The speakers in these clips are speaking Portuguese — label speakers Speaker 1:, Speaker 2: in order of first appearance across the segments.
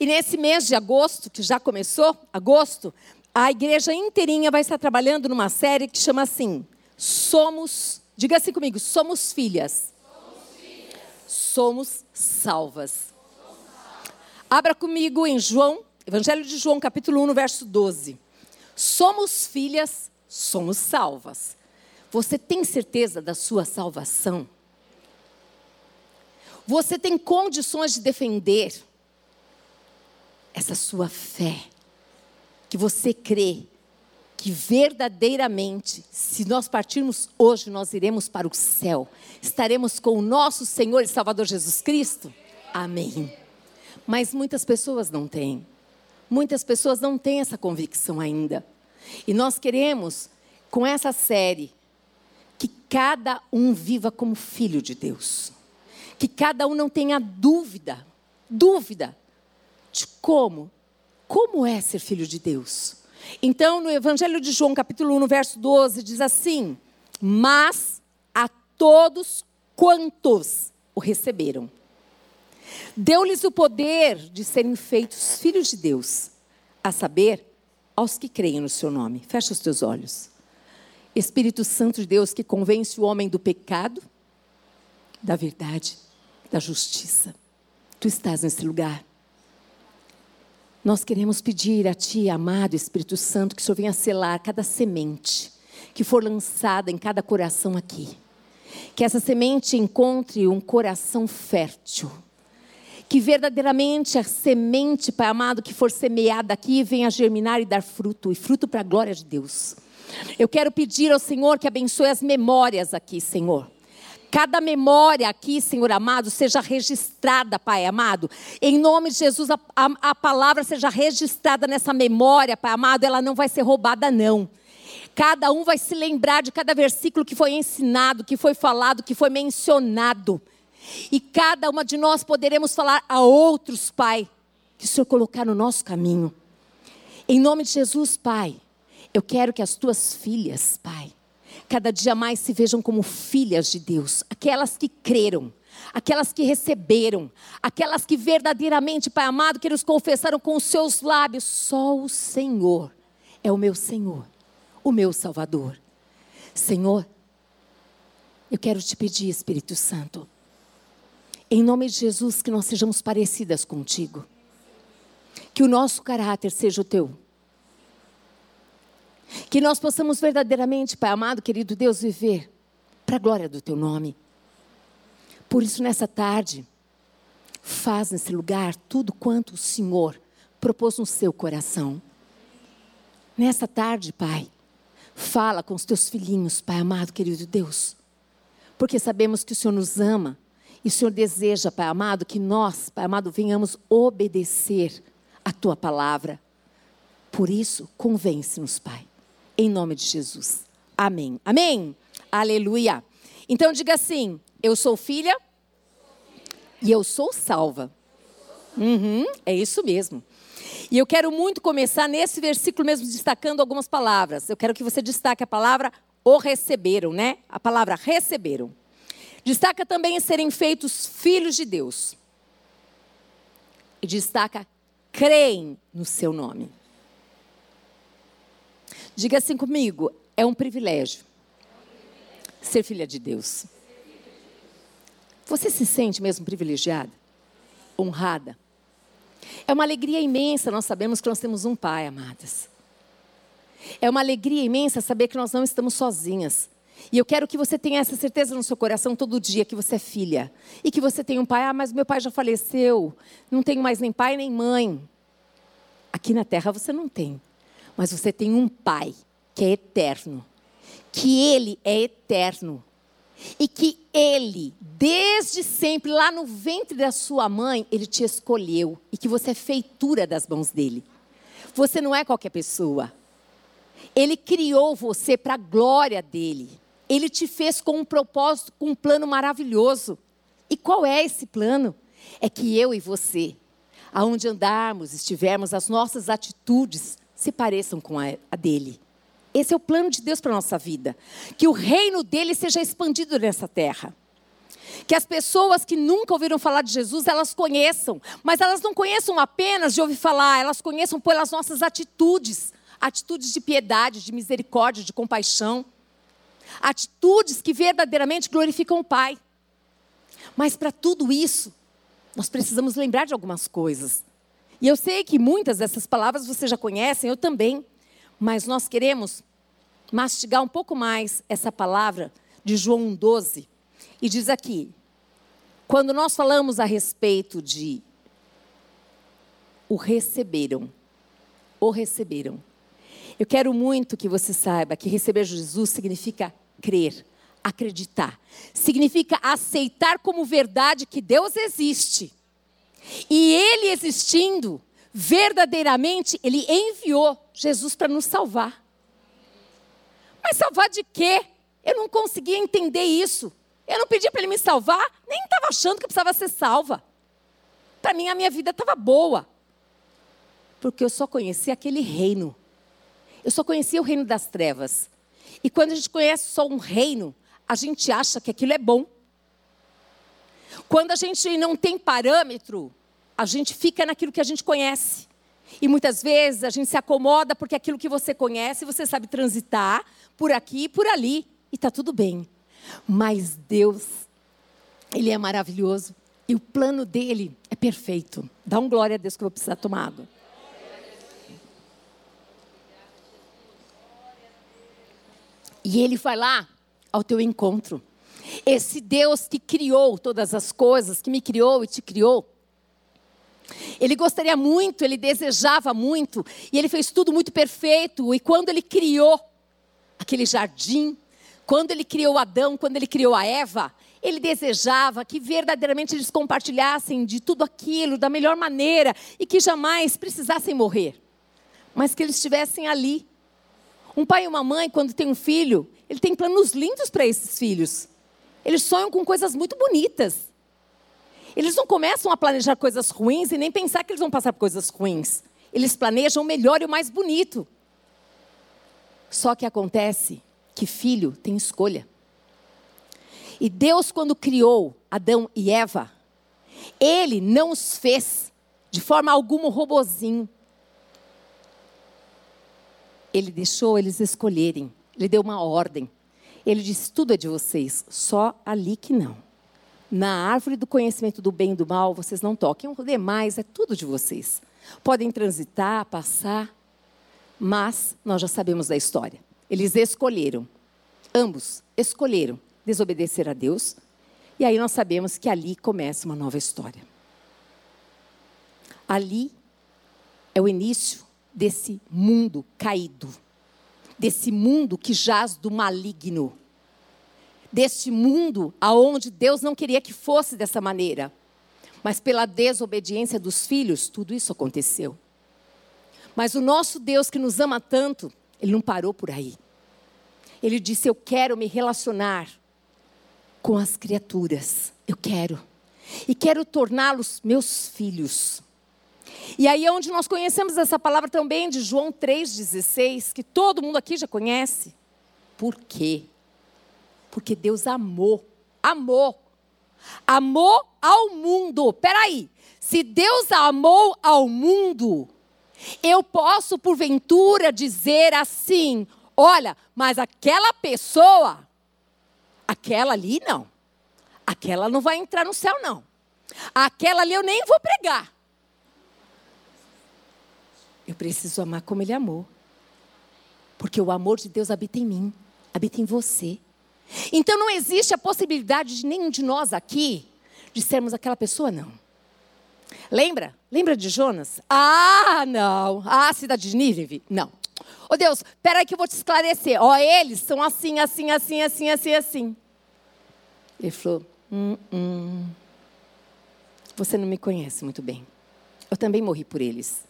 Speaker 1: E nesse mês de agosto, que já começou, agosto, a igreja inteirinha vai estar trabalhando numa série que chama assim: Somos, diga assim comigo, somos filhas. Somos, filhas. somos salvas. Abra comigo em João, Evangelho de João, capítulo 1, no verso 12. Somos filhas, somos salvas. Você tem certeza da sua salvação? Você tem condições de defender essa sua fé? Que você crê que verdadeiramente, se nós partirmos hoje, nós iremos para o céu, estaremos com o nosso Senhor e Salvador Jesus Cristo? Amém. Mas muitas pessoas não têm. Muitas pessoas não têm essa convicção ainda. E nós queremos, com essa série, que cada um viva como filho de Deus. Que cada um não tenha dúvida, dúvida como, como é ser filho de Deus. Então, no Evangelho de João, capítulo 1, verso 12, diz assim: Mas a todos quantos o receberam, deu-lhes o poder de serem feitos filhos de Deus, a saber, aos que creem no seu nome. Fecha os teus olhos. Espírito Santo de Deus que convence o homem do pecado, da verdade, da justiça. Tu estás nesse lugar. Nós queremos pedir a Ti, amado Espírito Santo, que o Senhor venha selar cada semente que for lançada em cada coração aqui. Que essa semente encontre um coração fértil. Que verdadeiramente a semente, Pai amado, que for semeada aqui, venha germinar e dar fruto, e fruto para a glória de Deus. Eu quero pedir ao Senhor que abençoe as memórias aqui, Senhor. Cada memória aqui, Senhor amado, seja registrada, Pai amado. Em nome de Jesus, a, a, a, palavra seja registrada nessa memória, Pai amado. Ela não vai ser roubada, não. Cada um vai se lembrar de cada versículo que foi ensinado, que foi falado, que foi mencionado. E cada uma de nós poderemos falar a outros, Pai, que o Senhor colocar no nosso caminho. Em nome de Jesus, Pai. Eu quero que as tuas filhas, Pai, cada dia mais se vejam como filhas de Deus, aquelas que creram, aquelas que receberam, aquelas que verdadeiramente, Pai amado, que eles confessaram com os seus lábios: só o Senhor é o meu Senhor, o meu Salvador. Senhor, eu quero te pedir, Espírito Santo, em nome de Jesus, que nós sejamos parecidas contigo, que o nosso caráter seja o teu que nós possamos verdadeiramente, Pai amado, querido Deus, viver para a glória do Teu nome. Por isso, nessa tarde, faz nesse lugar tudo quanto o Senhor propôs no seu coração. Nessa tarde, Pai, fala com os teus filhinhos, Pai amado, querido Deus, porque sabemos que o Senhor nos ama e o Senhor deseja, Pai amado, que nós, Pai amado, venhamos obedecer a tua palavra. Por isso, convence-nos, Pai em nome de Jesus. Amém. Amém. Aleluia. Então diga assim: eu sou filha e eu sou salva. Uhum, é isso mesmo. E eu quero muito começar nesse versículo mesmo destacando algumas palavras. Eu quero que você destaque a palavra o receberam, né? A palavra receberam. Destaca também serem feitos filhos de Deus. E destaca creem no seu nome. Diga assim comigo: é um privilégio ser filha de Deus. Você se sente mesmo privilegiada? Honrada? É uma alegria imensa nós sabemos que nós temos um Pai, amadas. É uma alegria imensa saber que nós não estamos sozinhas. E eu quero que você tenha essa certeza no seu coração todo dia que você é filha. E que você tem um pai, ah, mas meu pai já faleceu. Não tenho mais nem pai nem mãe. Aqui na terra você não tem. Mas você tem um pai que é eterno. Que ele é eterno. E que ele, desde sempre, lá no ventre da sua mãe, ele te escolheu. E que você é feitura das mãos dele. Você não é qualquer pessoa. Ele criou você para a glória dele. Ele te fez com um propósito, com um plano maravilhoso. E qual é esse plano? É que eu e você, aonde andarmos, estivermos, as nossas atitudes se pareçam com a, dele. Esse é o plano de Deus para a nossa vida. Que o reino dele seja expandido nessa terra. Que as pessoas que nunca ouviram falar de Jesus, elas conheçam. Mas elas não conheçam apenas de ouvir falar, elas conheçam pelas nossas atitudes. Atitudes de piedade, de misericórdia, de compaixão. Atitudes que verdadeiramente glorificam o Pai. Mas para tudo isso, nós precisamos lembrar de algumas coisas. E eu sei que muitas dessas palavras você já conhece, eu também. Mas nós queremos mastigar um pouco mais essa palavra de João 12. E diz aqui: quando nós falamos a respeito de o receberam, o receberam. Eu quero muito que você saiba que receber Jesus significa crer, acreditar. Significa aceitar como verdade que Deus existe. E Ele existindo, verdadeiramente, Ele enviou Jesus para nos salvar. Mas salvar de quê? Eu não conseguia entender isso. Eu não pedi para ele me salvar, nem estava achando que precisava ser salva. Para mim, a minha vida estava boa. Porque eu só conhecia aquele reino. Eu só conhecia o reino das trevas. E quando a gente conhece só um reino, a gente acha que aquilo é bom. Quando a gente não tem parâmetro, a gente fica naquilo que a gente conhece. E muitas vezes a gente se acomoda porque aquilo que você conhece, você sabe transitar por aqui e por ali. E está tudo bem. Mas Deus, Ele é maravilhoso. E o plano dele é perfeito. Dá um glória a Deus que eu vou precisar tomar água. E ele vai lá ao teu encontro. Esse Deus que criou todas as coisas, que me criou e te criou. Ele gostaria muito, ele desejava muito, e ele fez tudo muito perfeito. E quando ele criou aquele jardim, quando ele criou Adão, quando ele criou a Eva, ele desejava que verdadeiramente eles compartilhassem de tudo aquilo da melhor maneira e que jamais precisassem morrer, mas que eles estivessem ali. Um pai e uma mãe, quando tem um filho, ele tem planos lindos para esses filhos. Eles sonham com coisas muito bonitas. Eles não começam a planejar coisas ruins e nem pensar que eles vão passar por coisas ruins. Eles planejam o melhor e o mais bonito. Só que acontece que filho tem escolha. E Deus, quando criou Adão e Eva, Ele não os fez de forma alguma um robozinho. Ele deixou eles escolherem. Ele deu uma ordem. Ele disse: tudo é de vocês, só ali que não. Na árvore do conhecimento do bem e do mal, vocês não toquem. O demais é tudo de vocês. Podem transitar, passar, mas nós já sabemos da história. Eles escolheram. Ambos escolheram desobedecer a Deus. E aí nós sabemos que ali começa uma nova história. Ali é o início desse mundo caído, desse mundo que jaz do maligno, desse mundo aonde Deus não queria que fosse dessa maneira, mas pela desobediência dos filhos, tudo isso aconteceu. Mas o nosso Deus que nos ama tanto, ele não parou por aí. Ele disse: Eu quero me relacionar com as criaturas. Eu quero. E quero torná-los meus filhos. E aí é onde nós conhecemos essa palavra também de João 3,16, que todo mundo aqui já conhece. Por quê? Porque Deus amou. Amou. Amou ao mundo. Peraí. Se Deus amou ao mundo, eu posso, porventura, dizer assim: olha, mas aquela pessoa, aquela ali não. Aquela não vai entrar no céu, não. Aquela ali eu nem vou pregar. Eu preciso amar como Ele amou. Porque o amor de Deus habita em mim, habita em você. Então não existe a possibilidade de nenhum de nós aqui de sermos aquela pessoa, não. Lembra? Lembra de Jonas? Ah, não. Ah, cidade de Nínive? Não. Ô oh, Deus, peraí que eu vou te esclarecer. Ó, oh, eles são assim, assim, assim, assim, assim, assim. Ele falou: hum, hum. Você não me conhece muito bem. Eu também morri por eles.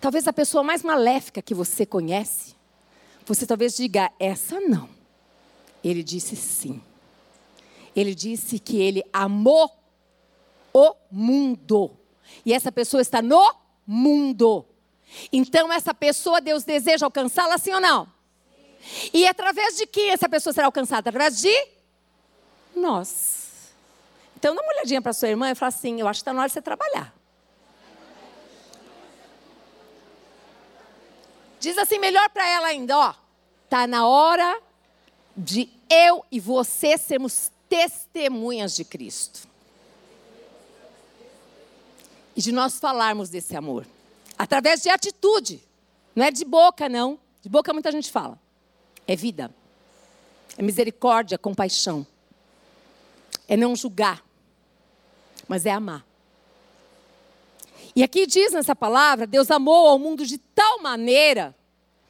Speaker 1: Talvez a pessoa mais maléfica que você conhece, você talvez diga: essa não. Ele disse sim. Ele disse que ele amou o mundo. E essa pessoa está no mundo. Então, essa pessoa, Deus deseja alcançá-la, sim ou não? Sim. E através de que essa pessoa será alcançada? Através de nós. Então dá uma olhadinha para sua irmã e fala assim: eu acho que está na hora de você trabalhar. Diz assim melhor para ela ainda, ó. Tá na hora de eu e você sermos testemunhas de Cristo. E de nós falarmos desse amor. Através de atitude. Não é de boca, não. De boca muita gente fala. É vida. É misericórdia, compaixão. É não julgar. Mas é amar. E aqui diz nessa palavra: Deus amou ao mundo de tal maneira,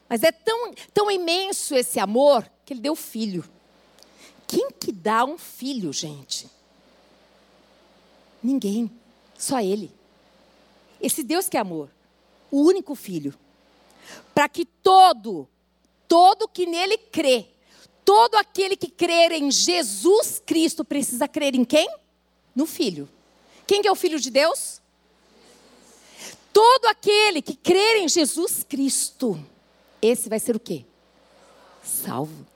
Speaker 1: mas é tão, tão imenso esse amor, que Ele deu filho. Quem que dá um filho, gente? Ninguém, só Ele. Esse Deus que é amor, o único filho, para que todo, todo que nele crê, todo aquele que crer em Jesus Cristo precisa crer em quem? No Filho. Quem que é o Filho de Deus? Todo aquele que crer em Jesus Cristo, esse vai ser o quê? Salvo.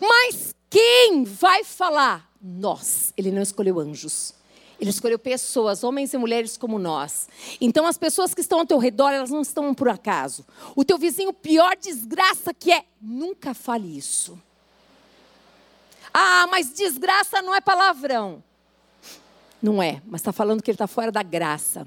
Speaker 1: Mas quem vai falar? Nós. Ele não escolheu anjos. Ele escolheu pessoas, homens e mulheres como nós. Então as pessoas que estão ao teu redor, elas não estão por acaso. O teu vizinho, pior desgraça que é, nunca fale isso. Ah, mas desgraça não é palavrão. Não é, mas está falando que ele está fora da graça.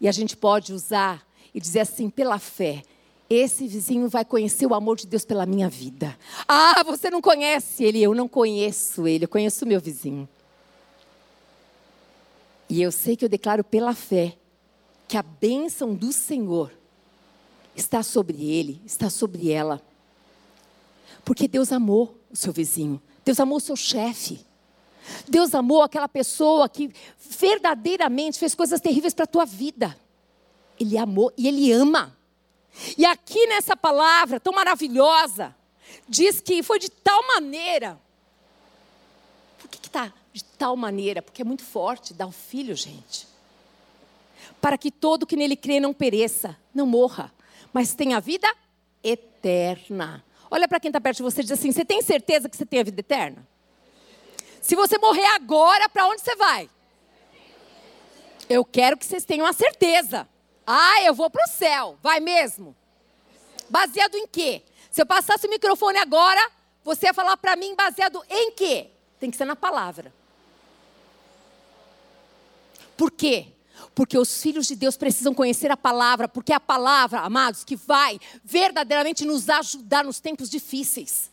Speaker 1: E a gente pode usar e dizer assim, pela fé, esse vizinho vai conhecer o amor de Deus pela minha vida. Ah, você não conhece ele, eu não conheço ele, eu conheço o meu vizinho. E eu sei que eu declaro pela fé que a bênção do Senhor está sobre ele, está sobre ela. Porque Deus amou o seu vizinho, Deus amou o seu chefe. Deus amou aquela pessoa que verdadeiramente fez coisas terríveis para a tua vida. Ele amou e ele ama. E aqui nessa palavra tão maravilhosa, diz que foi de tal maneira. Por que está de tal maneira? Porque é muito forte dar o filho, gente. Para que todo que nele crê não pereça, não morra, mas tenha vida eterna. Olha para quem está perto de você e diz assim: Você tem certeza que você tem a vida eterna? Se você morrer agora, para onde você vai? Eu quero que vocês tenham a certeza. Ah, eu vou para o céu. Vai mesmo? Baseado em quê? Se eu passasse o microfone agora, você ia falar para mim baseado em quê? Tem que ser na palavra. Por quê? Porque os filhos de Deus precisam conhecer a palavra, porque é a palavra, amados, que vai verdadeiramente nos ajudar nos tempos difíceis.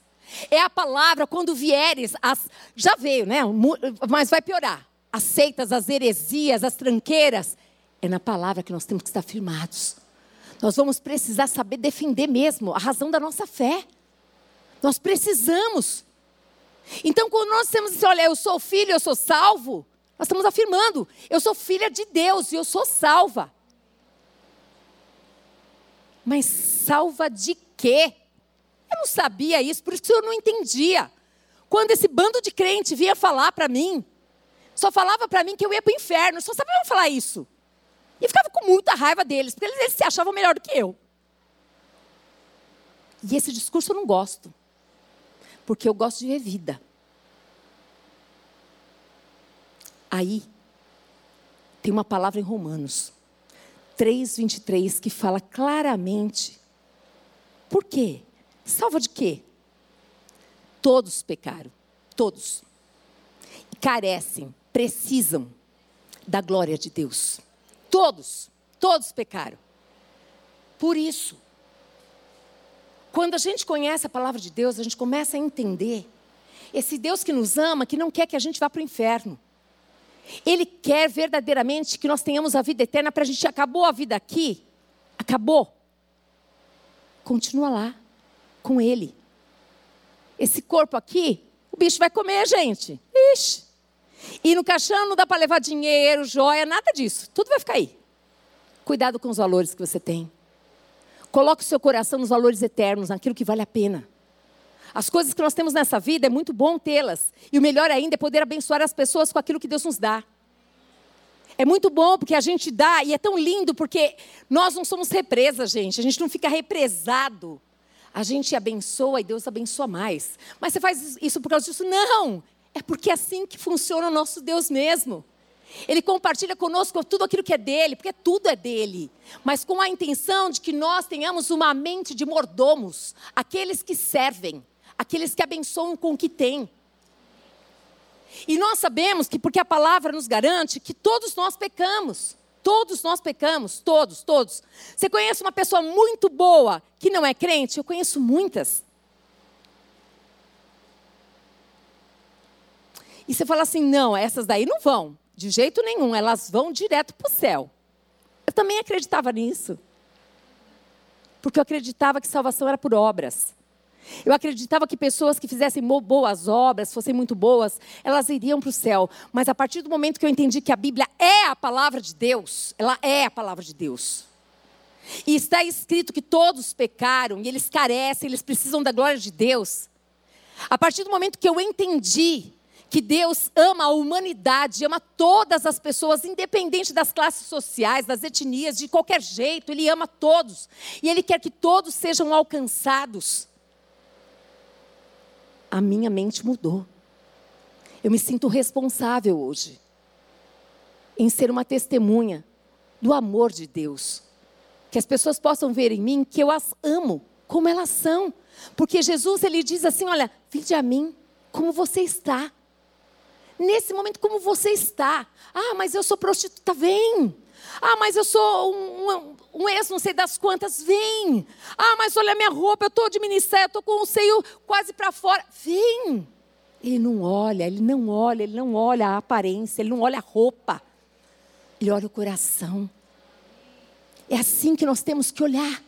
Speaker 1: É a palavra, quando vieres, as, já veio, né? Mas vai piorar. As seitas, as heresias, as tranqueiras. É na palavra que nós temos que estar firmados. Nós vamos precisar saber defender mesmo a razão da nossa fé. Nós precisamos. Então, quando nós temos assim, olha, eu sou filho, eu sou salvo, nós estamos afirmando, eu sou filha de Deus e eu sou salva. Mas salva de quê? Eu não sabia isso, por isso que eu não entendia. Quando esse bando de crente vinha falar para mim, só falava para mim que eu ia para o inferno, só sabiam falar isso. E ficava com muita raiva deles, porque eles, eles se achavam melhor do que eu. E esse discurso eu não gosto, porque eu gosto de ver vida. Aí, tem uma palavra em Romanos 3,23 que fala claramente por quê? Salva de quê? Todos pecaram. Todos. Carecem, precisam da glória de Deus. Todos. Todos pecaram. Por isso, quando a gente conhece a palavra de Deus, a gente começa a entender esse Deus que nos ama, que não quer que a gente vá para o inferno. Ele quer verdadeiramente que nós tenhamos a vida eterna para a gente. Acabou a vida aqui? Acabou. Continua lá com ele. Esse corpo aqui, o bicho vai comer, gente. Ixi. E no caixão não dá para levar dinheiro, joia, nada disso. Tudo vai ficar aí. Cuidado com os valores que você tem. Coloque o seu coração nos valores eternos, naquilo que vale a pena. As coisas que nós temos nessa vida é muito bom tê-las. E o melhor ainda é poder abençoar as pessoas com aquilo que Deus nos dá. É muito bom porque a gente dá, e é tão lindo porque nós não somos represa, gente. A gente não fica represado a gente abençoa e Deus abençoa mais. Mas você faz isso por causa disso? Não! É porque é assim que funciona o nosso Deus mesmo. Ele compartilha conosco tudo aquilo que é dele, porque tudo é dele, mas com a intenção de que nós tenhamos uma mente de mordomos, aqueles que servem, aqueles que abençoam com o que têm. E nós sabemos que, porque a palavra nos garante que todos nós pecamos. Todos nós pecamos, todos, todos. Você conhece uma pessoa muito boa que não é crente? Eu conheço muitas. E você fala assim: não, essas daí não vão. De jeito nenhum, elas vão direto para o céu. Eu também acreditava nisso. Porque eu acreditava que salvação era por obras. Eu acreditava que pessoas que fizessem boas obras, fossem muito boas, elas iriam para o céu. Mas a partir do momento que eu entendi que a Bíblia é a palavra de Deus, ela é a palavra de Deus. E está escrito que todos pecaram e eles carecem, eles precisam da glória de Deus. A partir do momento que eu entendi que Deus ama a humanidade, ama todas as pessoas, independente das classes sociais, das etnias, de qualquer jeito, Ele ama todos. E Ele quer que todos sejam alcançados. A minha mente mudou. Eu me sinto responsável hoje em ser uma testemunha do amor de Deus. Que as pessoas possam ver em mim que eu as amo como elas são. Porque Jesus ele diz assim: Olha, vinde a mim como você está nesse momento como você está. Ah, mas eu sou prostituta, vem. Ah, mas eu sou um, um, um ex, não sei das quantas, vem. Ah, mas olha a minha roupa, eu estou de minissérie, eu estou com o seio quase para fora, vem. Ele não olha, ele não olha, ele não olha a aparência, ele não olha a roupa. Ele olha o coração. É assim que nós temos que olhar.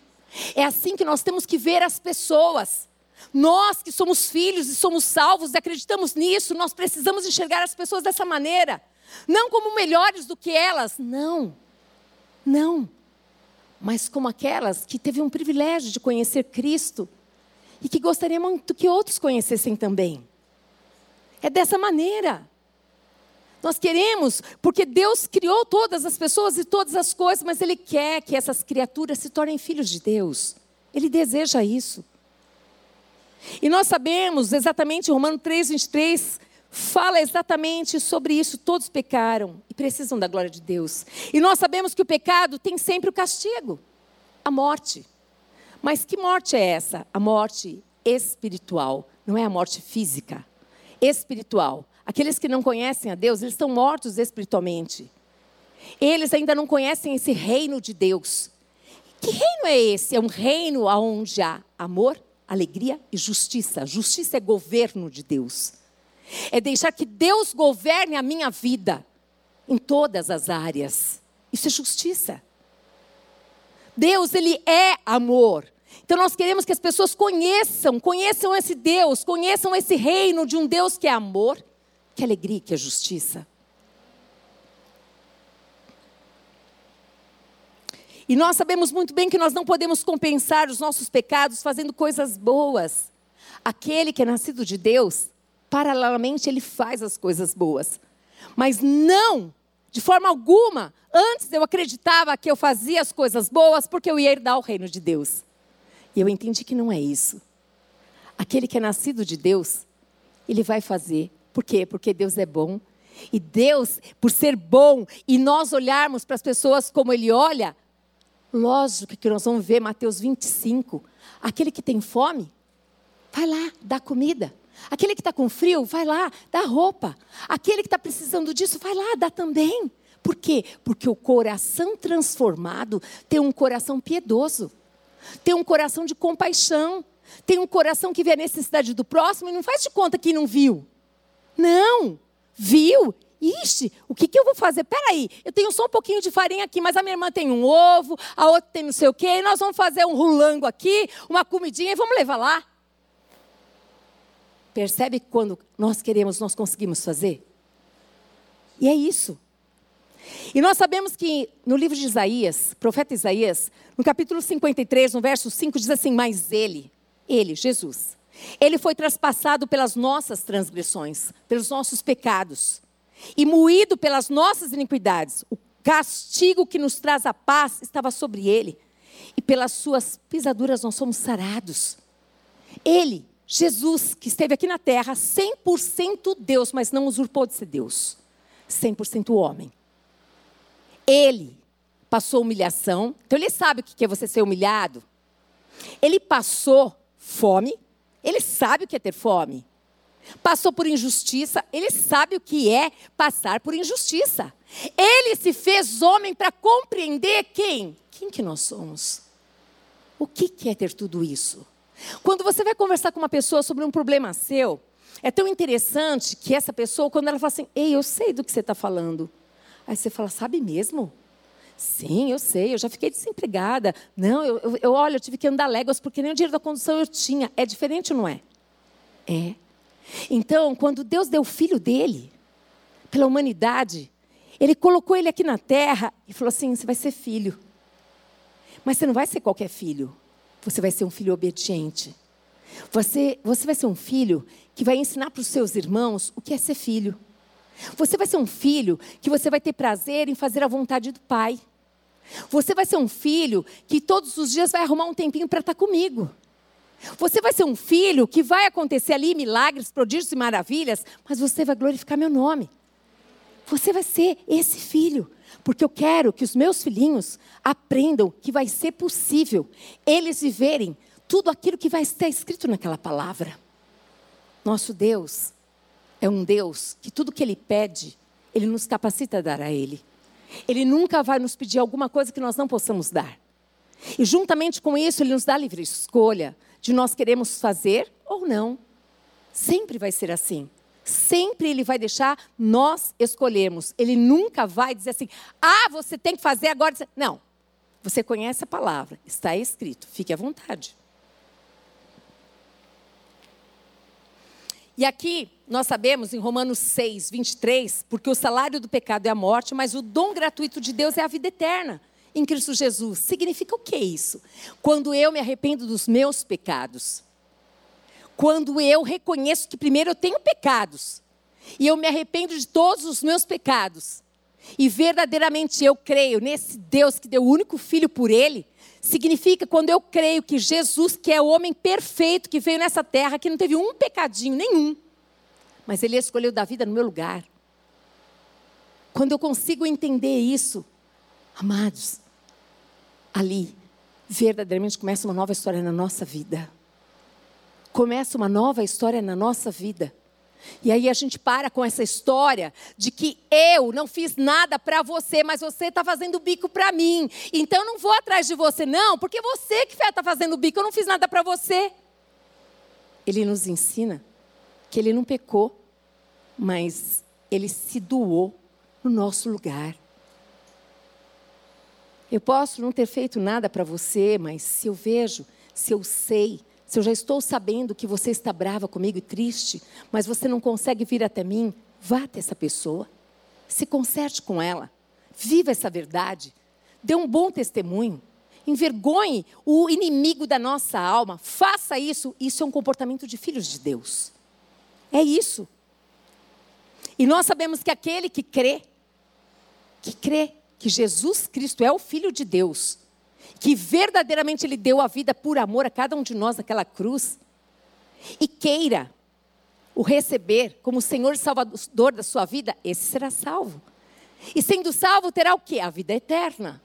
Speaker 1: É assim que nós temos que ver as pessoas. Nós que somos filhos e somos salvos e acreditamos nisso, nós precisamos enxergar as pessoas dessa maneira. Não como melhores do que elas, não. Não. Mas como aquelas que teve um privilégio de conhecer Cristo e que gostaria muito que outros conhecessem também. É dessa maneira. Nós queremos, porque Deus criou todas as pessoas e todas as coisas, mas Ele quer que essas criaturas se tornem filhos de Deus. Ele deseja isso. E nós sabemos exatamente, Romano 3, 23, fala exatamente sobre isso. Todos pecaram e precisam da glória de Deus. E nós sabemos que o pecado tem sempre o castigo a morte. Mas que morte é essa? A morte espiritual, não é a morte física. Espiritual. Aqueles que não conhecem a Deus, eles estão mortos espiritualmente. Eles ainda não conhecem esse reino de Deus. Que reino é esse? É um reino onde há amor, alegria e justiça. Justiça é governo de Deus. É deixar que Deus governe a minha vida em todas as áreas. Isso é justiça. Deus, ele é amor. Então nós queremos que as pessoas conheçam, conheçam esse Deus, conheçam esse reino de um Deus que é amor, que é alegria, que é justiça. E nós sabemos muito bem que nós não podemos compensar os nossos pecados fazendo coisas boas. Aquele que é nascido de Deus, paralelamente, ele faz as coisas boas. Mas não, de forma alguma, antes eu acreditava que eu fazia as coisas boas porque eu ia herdar o reino de Deus. E eu entendi que não é isso. Aquele que é nascido de Deus, ele vai fazer. Por quê? Porque Deus é bom. E Deus, por ser bom, e nós olharmos para as pessoas como Ele olha, Lógico que nós vamos ver Mateus 25. Aquele que tem fome, vai lá, dá comida. Aquele que está com frio, vai lá, dá roupa. Aquele que está precisando disso, vai lá, dá também. Por quê? Porque o coração transformado tem um coração piedoso, tem um coração de compaixão, tem um coração que vê a necessidade do próximo e não faz de conta que não viu. Não, viu Ixi, o que, que eu vou fazer? Peraí, eu tenho só um pouquinho de farinha aqui, mas a minha irmã tem um ovo, a outra tem não sei o quê, nós vamos fazer um rulango aqui, uma comidinha e vamos levar lá. Percebe quando nós queremos, nós conseguimos fazer? E é isso. E nós sabemos que no livro de Isaías, profeta Isaías, no capítulo 53, no verso 5, diz assim: Mas ele, ele, Jesus, ele foi traspassado pelas nossas transgressões, pelos nossos pecados e moído pelas nossas iniquidades. O castigo que nos traz a paz estava sobre ele, e pelas suas pisaduras nós somos sarados. Ele, Jesus, que esteve aqui na terra, 100% Deus, mas não usurpou de ser Deus. 100% homem. Ele passou humilhação. Então ele sabe o que é você ser humilhado. Ele passou fome. Ele sabe o que é ter fome. Passou por injustiça. Ele sabe o que é passar por injustiça. Ele se fez homem para compreender quem? Quem que nós somos? O que é ter tudo isso? Quando você vai conversar com uma pessoa sobre um problema seu, é tão interessante que essa pessoa, quando ela fala assim, ei, eu sei do que você está falando. Aí você fala, sabe mesmo? Sim, eu sei, eu já fiquei desempregada. Não, eu, eu, eu olha, eu tive que andar léguas porque nem o dinheiro da condução eu tinha. É diferente não é? É. Então, quando Deus deu o filho dele, pela humanidade, ele colocou ele aqui na terra e falou assim: você vai ser filho. Mas você não vai ser qualquer filho. Você vai ser um filho obediente. Você, você vai ser um filho que vai ensinar para os seus irmãos o que é ser filho. Você vai ser um filho que você vai ter prazer em fazer a vontade do Pai. Você vai ser um filho que todos os dias vai arrumar um tempinho para estar comigo. Você vai ser um filho que vai acontecer ali milagres, prodígios e maravilhas, mas você vai glorificar meu nome. Você vai ser esse filho, porque eu quero que os meus filhinhos aprendam que vai ser possível eles viverem tudo aquilo que vai estar escrito naquela palavra. Nosso Deus é um Deus que tudo que Ele pede, Ele nos capacita a dar a Ele. Ele nunca vai nos pedir alguma coisa que nós não possamos dar. E juntamente com isso, Ele nos dá livre escolha de nós queremos fazer ou não. Sempre vai ser assim. Sempre Ele vai deixar nós escolhermos. Ele nunca vai dizer assim: ah, você tem que fazer agora. Não. Você conhece a palavra, está escrito, fique à vontade. E aqui nós sabemos em Romanos 6, 23, porque o salário do pecado é a morte, mas o dom gratuito de Deus é a vida eterna em Cristo Jesus. Significa o que isso? Quando eu me arrependo dos meus pecados. Quando eu reconheço que primeiro eu tenho pecados. E eu me arrependo de todos os meus pecados. E verdadeiramente eu creio nesse Deus que deu o único filho por ele, significa quando eu creio que Jesus, que é o homem perfeito que veio nessa terra, que não teve um pecadinho nenhum, mas ele escolheu dar vida no meu lugar. Quando eu consigo entender isso, amados, ali verdadeiramente começa uma nova história na nossa vida. Começa uma nova história na nossa vida. E aí a gente para com essa história de que eu não fiz nada para você, mas você está fazendo bico para mim. Então não vou atrás de você, não, porque você que está fazendo bico, eu não fiz nada para você. Ele nos ensina que ele não pecou, mas ele se doou no nosso lugar. Eu posso não ter feito nada para você, mas se eu vejo, se eu sei, se eu já estou sabendo que você está brava comigo e triste, mas você não consegue vir até mim, vá até essa pessoa. Se conserte com ela. Viva essa verdade. Dê um bom testemunho. Envergonhe o inimigo da nossa alma. Faça isso. Isso é um comportamento de filhos de Deus. É isso. E nós sabemos que aquele que crê, que crê que Jesus Cristo é o Filho de Deus, que verdadeiramente Ele deu a vida por amor a cada um de nós naquela cruz, e queira o receber como Senhor e Salvador da sua vida, esse será salvo. E sendo salvo, terá o quê? A vida eterna.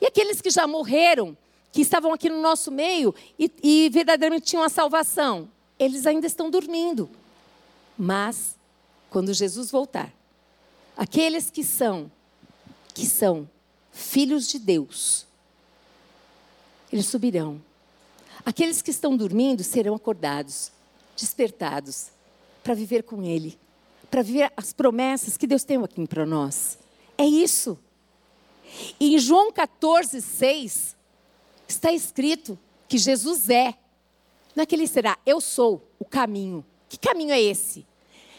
Speaker 1: E aqueles que já morreram, que estavam aqui no nosso meio e, e verdadeiramente tinham a salvação, eles ainda estão dormindo. Mas, quando Jesus voltar, aqueles que são, que são filhos de Deus, eles subirão. Aqueles que estão dormindo serão acordados, despertados, para viver com Ele, para viver as promessas que Deus tem aqui para nós. É isso. E em João 14, 6, está escrito que Jesus é. Não é que ele será, eu sou o caminho. Que caminho é esse?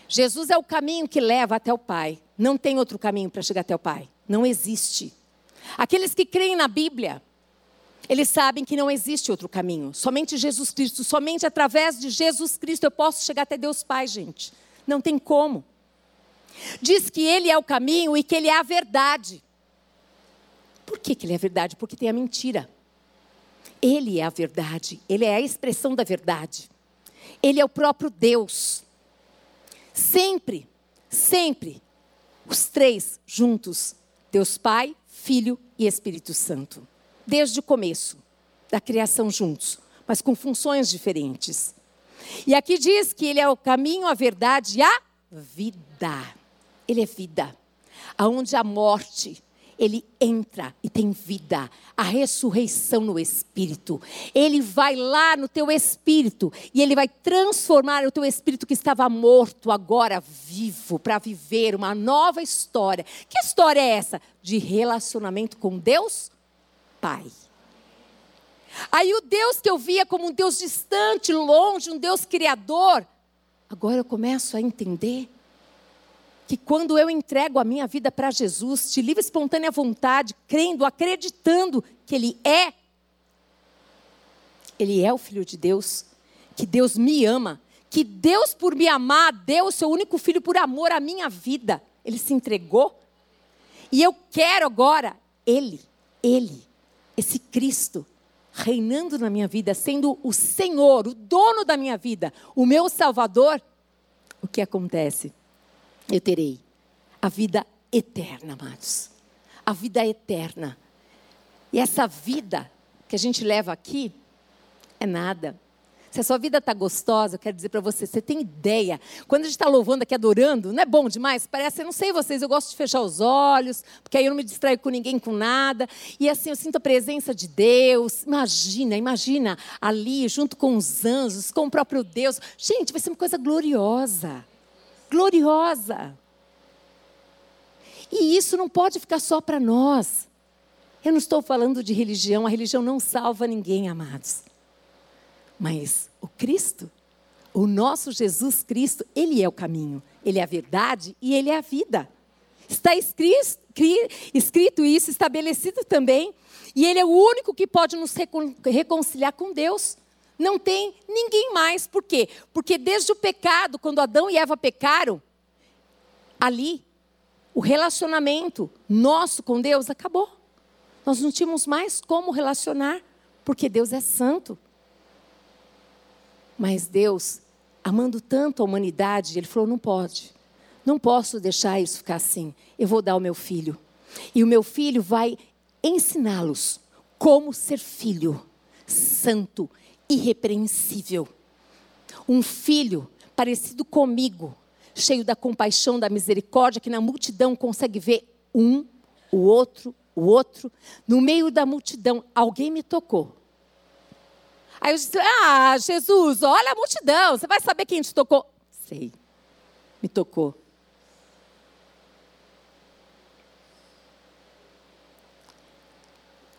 Speaker 1: Jesus é o caminho que leva até o Pai. Não tem outro caminho para chegar até o Pai. Não existe. Aqueles que creem na Bíblia, eles sabem que não existe outro caminho, somente Jesus Cristo, somente através de Jesus Cristo eu posso chegar até Deus Pai, gente. Não tem como. Diz que Ele é o caminho e que Ele é a verdade. Por que, que Ele é a verdade? Porque tem a mentira. Ele é a verdade, ele é a expressão da verdade. Ele é o próprio Deus. Sempre, sempre, os três juntos: Deus Pai, Filho e Espírito Santo. Desde o começo da criação juntos, mas com funções diferentes. E aqui diz que ele é o caminho, a verdade e a vida. Ele é vida. Aonde a morte, ele entra e tem vida, a ressurreição no espírito. Ele vai lá no teu espírito e ele vai transformar o teu espírito que estava morto agora vivo para viver uma nova história. Que história é essa? De relacionamento com Deus Pai. Aí o Deus que eu via como um Deus distante, longe, um Deus criador, agora eu começo a entender que quando eu entrego a minha vida para Jesus, de livre e espontânea vontade, crendo, acreditando que Ele é, Ele é o Filho de Deus, que Deus me ama, que Deus, por me amar, deu o seu único filho por amor à minha vida. Ele se entregou. E eu quero agora Ele, Ele, esse Cristo, reinando na minha vida, sendo o Senhor, o dono da minha vida, o meu Salvador. O que acontece? Eu terei a vida eterna, amados. A vida eterna. E essa vida que a gente leva aqui é nada. Se a sua vida está gostosa, eu quero dizer para você, você tem ideia. Quando a gente está louvando aqui, adorando, não é bom demais? Parece, eu não sei vocês, eu gosto de fechar os olhos, porque aí eu não me distraio com ninguém, com nada. E assim, eu sinto a presença de Deus. Imagina, imagina ali, junto com os anjos, com o próprio Deus. Gente, vai ser uma coisa gloriosa gloriosa. E isso não pode ficar só para nós. Eu não estou falando de religião, a religião não salva ninguém, amados. Mas o Cristo, o nosso Jesus Cristo, Ele é o caminho, Ele é a verdade e Ele é a vida. Está escrito, isso, estabelecido também, e Ele é o único que pode nos reconciliar com Deus. Não tem ninguém mais. Por quê? Porque desde o pecado, quando Adão e Eva pecaram, ali, o relacionamento nosso com Deus acabou. Nós não tínhamos mais como relacionar, porque Deus é santo. Mas Deus, amando tanto a humanidade, Ele falou: não pode, não posso deixar isso ficar assim. Eu vou dar o meu filho. E o meu filho vai ensiná-los como ser filho santo, irrepreensível. Um filho parecido comigo, cheio da compaixão, da misericórdia, que na multidão consegue ver um, o outro, o outro. No meio da multidão, alguém me tocou. Aí eu disse: Ah, Jesus, olha a multidão, você vai saber quem te tocou? Sei, me tocou.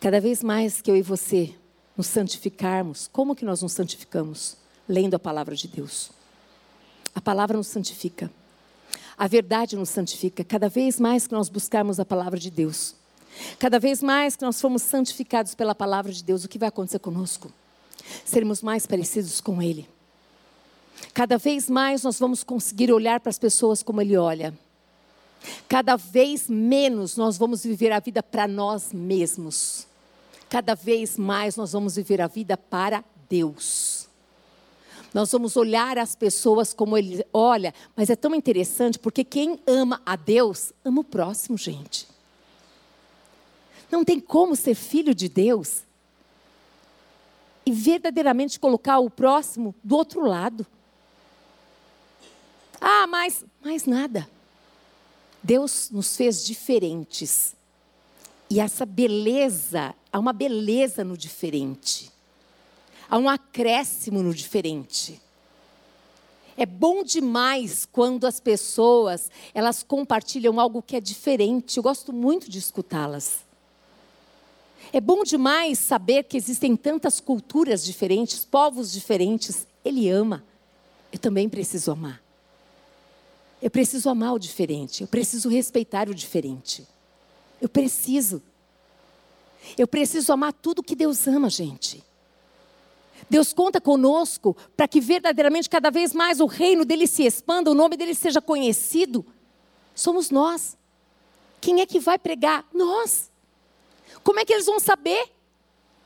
Speaker 1: Cada vez mais que eu e você nos santificarmos, como que nós nos santificamos? Lendo a palavra de Deus. A palavra nos santifica. A verdade nos santifica. Cada vez mais que nós buscarmos a palavra de Deus, cada vez mais que nós formos santificados pela palavra de Deus, o que vai acontecer conosco? Seremos mais parecidos com Ele. Cada vez mais nós vamos conseguir olhar para as pessoas como Ele olha. Cada vez menos nós vamos viver a vida para nós mesmos cada vez mais nós vamos viver a vida para Deus. Nós vamos olhar as pessoas como ele olha, mas é tão interessante porque quem ama a Deus ama o próximo, gente. Não tem como ser filho de Deus e verdadeiramente colocar o próximo do outro lado. Ah, mas mais nada. Deus nos fez diferentes. E essa beleza, há uma beleza no diferente. Há um acréscimo no diferente. É bom demais quando as pessoas, elas compartilham algo que é diferente. Eu gosto muito de escutá-las. É bom demais saber que existem tantas culturas diferentes, povos diferentes. Ele ama. Eu também preciso amar. Eu preciso amar o diferente. Eu preciso respeitar o diferente. Eu preciso. Eu preciso amar tudo que Deus ama, gente. Deus conta conosco para que verdadeiramente cada vez mais o reino dele se expanda, o nome dele seja conhecido. Somos nós. Quem é que vai pregar? Nós. Como é que eles vão saber?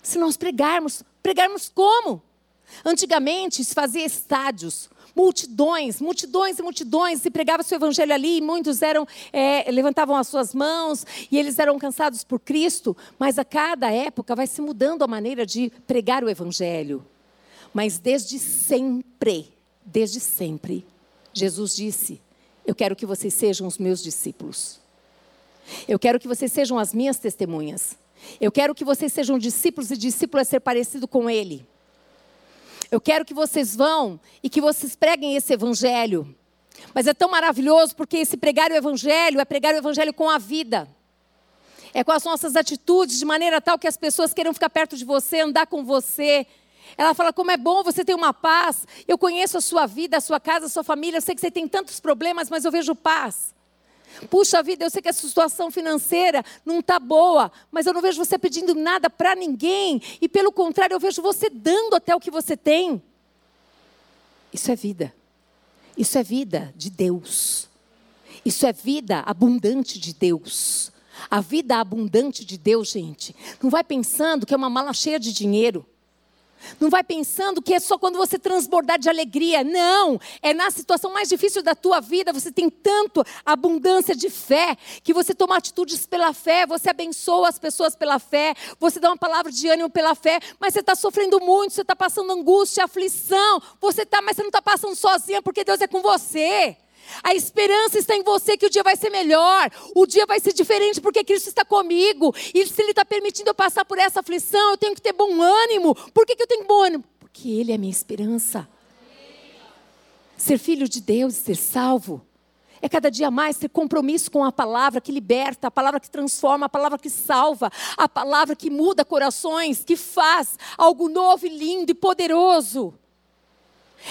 Speaker 1: se nós pregarmos. Pregarmos como? Antigamente se fazia estádios, multidões, multidões e multidões, e pregava seu evangelho ali, e muitos eram, é, levantavam as suas mãos, e eles eram cansados por Cristo, mas a cada época vai se mudando a maneira de pregar o evangelho. Mas desde sempre, desde sempre, Jesus disse: Eu quero que vocês sejam os meus discípulos. Eu quero que vocês sejam as minhas testemunhas. Eu quero que vocês sejam discípulos e discípulo é ser parecido com Ele. Eu quero que vocês vão e que vocês preguem esse evangelho. Mas é tão maravilhoso porque esse pregar o evangelho é pregar o evangelho com a vida. É com as nossas atitudes, de maneira tal que as pessoas queiram ficar perto de você, andar com você. Ela fala como é bom você ter uma paz. Eu conheço a sua vida, a sua casa, a sua família. Eu sei que você tem tantos problemas, mas eu vejo paz. Puxa vida, eu sei que a situação financeira não está boa, mas eu não vejo você pedindo nada para ninguém. E pelo contrário, eu vejo você dando até o que você tem. Isso é vida. Isso é vida de Deus. Isso é vida abundante de Deus. A vida abundante de Deus, gente, não vai pensando que é uma mala cheia de dinheiro. Não vai pensando que é só quando você transbordar de alegria. Não, é na situação mais difícil da tua vida, você tem tanto abundância de fé, que você toma atitudes pela fé, você abençoa as pessoas pela fé, você dá uma palavra de ânimo pela fé, mas você está sofrendo muito, você está passando angústia, aflição, você está, mas você não está passando sozinha porque Deus é com você. A esperança está em você que o dia vai ser melhor, o dia vai ser diferente porque Cristo está comigo. E se Ele está permitindo eu passar por essa aflição, eu tenho que ter bom ânimo. Por que, que eu tenho bom ânimo? Porque Ele é a minha esperança. Ser filho de Deus, ser salvo, é cada dia mais ter compromisso com a palavra que liberta, a palavra que transforma, a palavra que salva, a palavra que muda corações, que faz algo novo e lindo e poderoso.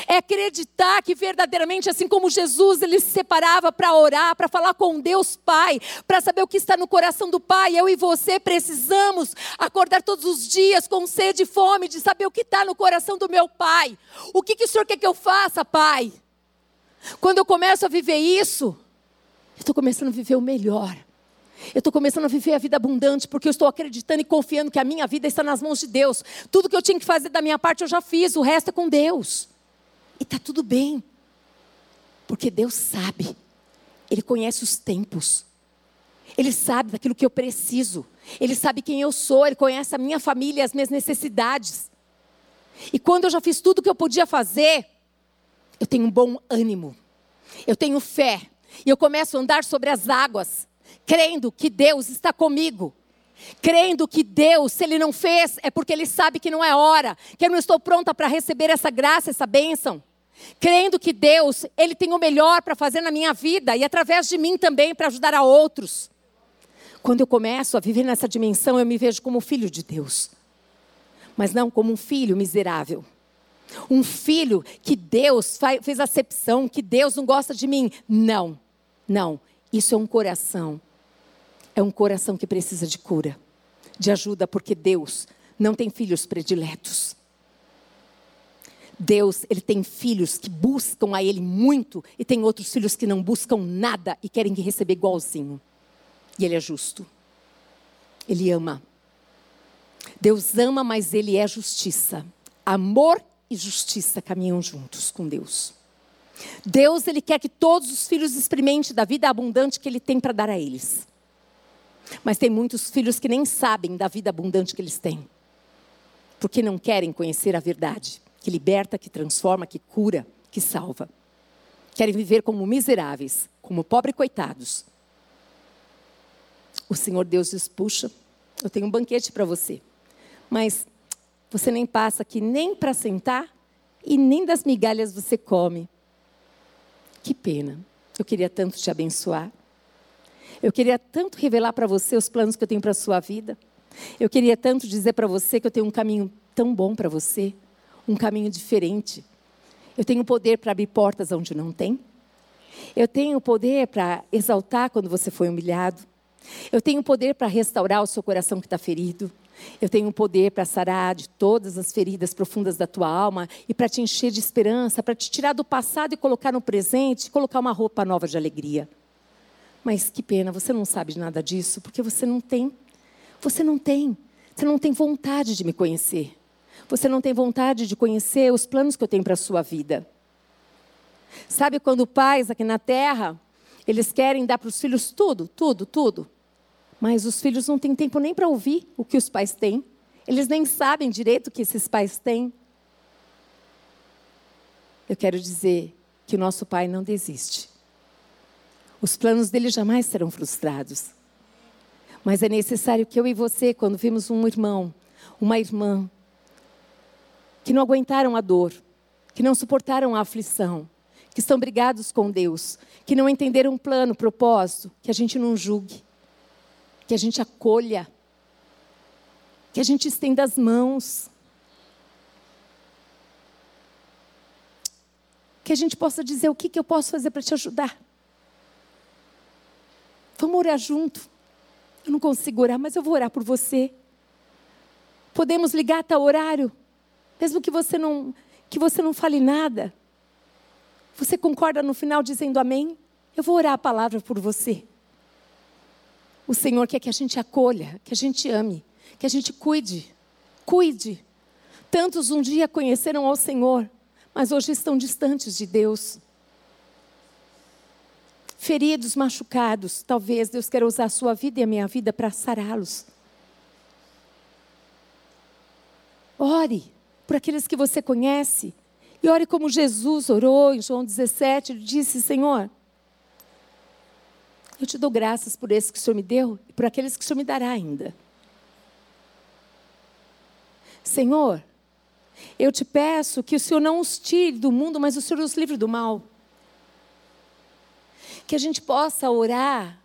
Speaker 1: É acreditar que verdadeiramente, assim como Jesus, ele se separava para orar, para falar com Deus Pai, para saber o que está no coração do Pai. Eu e você precisamos acordar todos os dias com sede e fome de saber o que está no coração do meu Pai. O que, que o Senhor quer que eu faça, Pai? Quando eu começo a viver isso, eu estou começando a viver o melhor. Eu estou começando a viver a vida abundante porque eu estou acreditando e confiando que a minha vida está nas mãos de Deus. Tudo que eu tinha que fazer da minha parte eu já fiz, o resto é com Deus. E está tudo bem. Porque Deus sabe. Ele conhece os tempos. Ele sabe daquilo que eu preciso. Ele sabe quem eu sou. Ele conhece a minha família, as minhas necessidades. E quando eu já fiz tudo o que eu podia fazer, eu tenho um bom ânimo. Eu tenho fé. E eu começo a andar sobre as águas, crendo que Deus está comigo crendo que Deus, se Ele não fez, é porque Ele sabe que não é hora, que eu não estou pronta para receber essa graça, essa bênção. Crendo que Deus, Ele tem o melhor para fazer na minha vida e através de mim também para ajudar a outros. Quando eu começo a viver nessa dimensão, eu me vejo como filho de Deus, mas não como um filho miserável. Um filho que Deus fez acepção, que Deus não gosta de mim. Não, não. Isso é um coração é um coração que precisa de cura, de ajuda, porque Deus não tem filhos prediletos. Deus, ele tem filhos que buscam a ele muito e tem outros filhos que não buscam nada e querem receber igualzinho. E ele é justo. Ele ama. Deus ama, mas ele é justiça. Amor e justiça caminham juntos com Deus. Deus, ele quer que todos os filhos experimentem da vida abundante que ele tem para dar a eles. Mas tem muitos filhos que nem sabem da vida abundante que eles têm, porque não querem conhecer a verdade, que liberta, que transforma, que cura, que salva. Querem viver como miseráveis, como pobres coitados. O Senhor Deus diz: puxa, eu tenho um banquete para você, mas você nem passa aqui nem para sentar e nem das migalhas você come. Que pena. Eu queria tanto te abençoar. Eu queria tanto revelar para você os planos que eu tenho para a sua vida. Eu queria tanto dizer para você que eu tenho um caminho tão bom para você, um caminho diferente. Eu tenho poder para abrir portas onde não tem. Eu tenho poder para exaltar quando você foi humilhado. Eu tenho poder para restaurar o seu coração que está ferido. Eu tenho poder para sarar de todas as feridas profundas da tua alma e para te encher de esperança, para te tirar do passado e colocar no presente, colocar uma roupa nova de alegria. Mas que pena, você não sabe nada disso, porque você não tem. Você não tem. Você não tem vontade de me conhecer. Você não tem vontade de conhecer os planos que eu tenho para a sua vida. Sabe quando pais aqui na terra, eles querem dar para os filhos tudo, tudo, tudo. Mas os filhos não têm tempo nem para ouvir o que os pais têm. Eles nem sabem direito o que esses pais têm. Eu quero dizer que o nosso pai não desiste. Os planos dele jamais serão frustrados. Mas é necessário que eu e você, quando vimos um irmão, uma irmã, que não aguentaram a dor, que não suportaram a aflição, que estão brigados com Deus, que não entenderam um plano, um propósito, que a gente não julgue, que a gente acolha, que a gente estenda as mãos. Que a gente possa dizer o que, que eu posso fazer para te ajudar. Vamos orar junto. Eu não consigo orar, mas eu vou orar por você. Podemos ligar até o horário, mesmo que você não que você não fale nada. Você concorda no final dizendo amém? Eu vou orar a palavra por você. O Senhor quer que a gente acolha, que a gente ame, que a gente cuide. Cuide. Tantos um dia conheceram ao Senhor, mas hoje estão distantes de Deus. Feridos, machucados, talvez Deus queira usar a sua vida e a minha vida para sará-los. Ore por aqueles que você conhece. E ore como Jesus orou em João 17. Ele disse: Senhor, eu te dou graças por esse que o Senhor me deu e por aqueles que o Senhor me dará ainda. Senhor, eu te peço que o Senhor não os tire do mundo, mas o Senhor os livre do mal. Que a gente possa orar,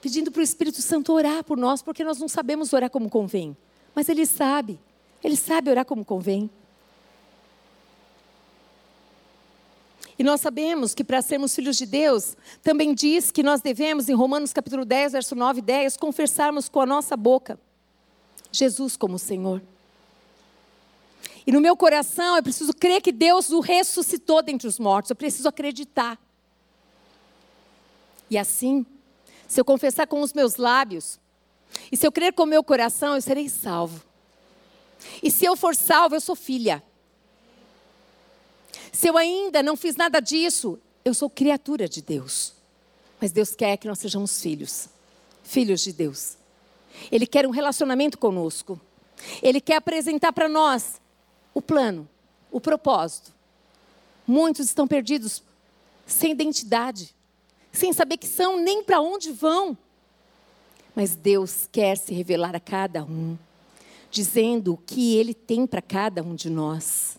Speaker 1: pedindo para o Espírito Santo orar por nós, porque nós não sabemos orar como convém. Mas Ele sabe, Ele sabe orar como convém. E nós sabemos que para sermos filhos de Deus, também diz que nós devemos, em Romanos capítulo 10, verso 9 e 10, confessarmos com a nossa boca Jesus como Senhor. E no meu coração eu preciso crer que Deus o ressuscitou dentre os mortos, eu preciso acreditar. E assim, se eu confessar com os meus lábios, e se eu crer com o meu coração, eu serei salvo. E se eu for salvo, eu sou filha. Se eu ainda não fiz nada disso, eu sou criatura de Deus. Mas Deus quer que nós sejamos filhos, filhos de Deus. Ele quer um relacionamento conosco. Ele quer apresentar para nós o plano, o propósito. Muitos estão perdidos, sem identidade, sem saber que são nem para onde vão. Mas Deus quer se revelar a cada um, dizendo o que Ele tem para cada um de nós.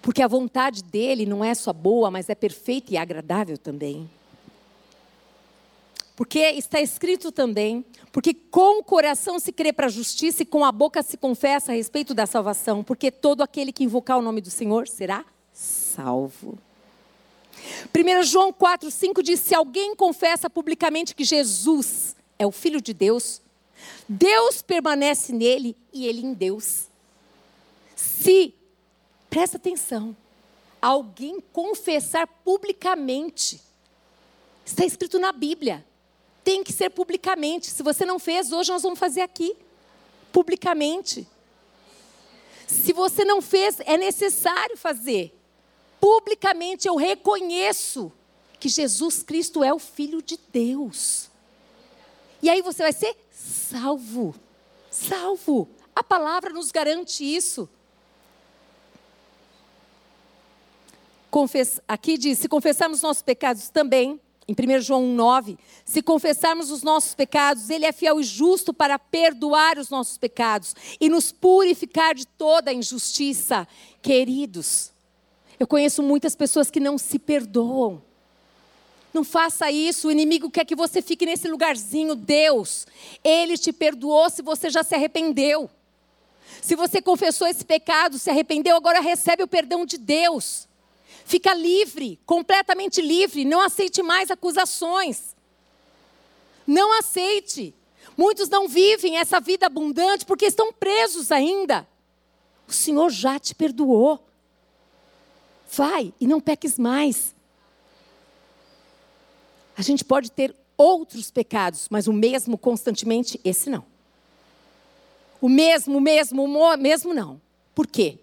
Speaker 1: Porque a vontade dele não é só boa, mas é perfeita e agradável também. Porque está escrito também, porque com o coração se crê para a justiça e com a boca se confessa a respeito da salvação, porque todo aquele que invocar o nome do Senhor será salvo. 1 João 4, 5 diz: Se alguém confessa publicamente que Jesus é o Filho de Deus, Deus permanece nele e ele em Deus. Se Presta atenção. Alguém confessar publicamente. Está escrito na Bíblia. Tem que ser publicamente. Se você não fez, hoje nós vamos fazer aqui. Publicamente. Se você não fez, é necessário fazer. Publicamente eu reconheço que Jesus Cristo é o Filho de Deus. E aí você vai ser salvo. Salvo. A palavra nos garante isso. Aqui diz: se confessarmos nossos pecados também, em 1 João 9, se confessarmos os nossos pecados, Ele é fiel e justo para perdoar os nossos pecados e nos purificar de toda a injustiça. Queridos, eu conheço muitas pessoas que não se perdoam. Não faça isso, o inimigo quer que você fique nesse lugarzinho. Deus, Ele te perdoou se você já se arrependeu. Se você confessou esse pecado, se arrependeu, agora recebe o perdão de Deus. Fica livre, completamente livre. Não aceite mais acusações. Não aceite. Muitos não vivem essa vida abundante porque estão presos ainda. O Senhor já te perdoou. Vai e não peques mais. A gente pode ter outros pecados, mas o mesmo constantemente, esse não. O mesmo, o mesmo, o mesmo não. Por quê?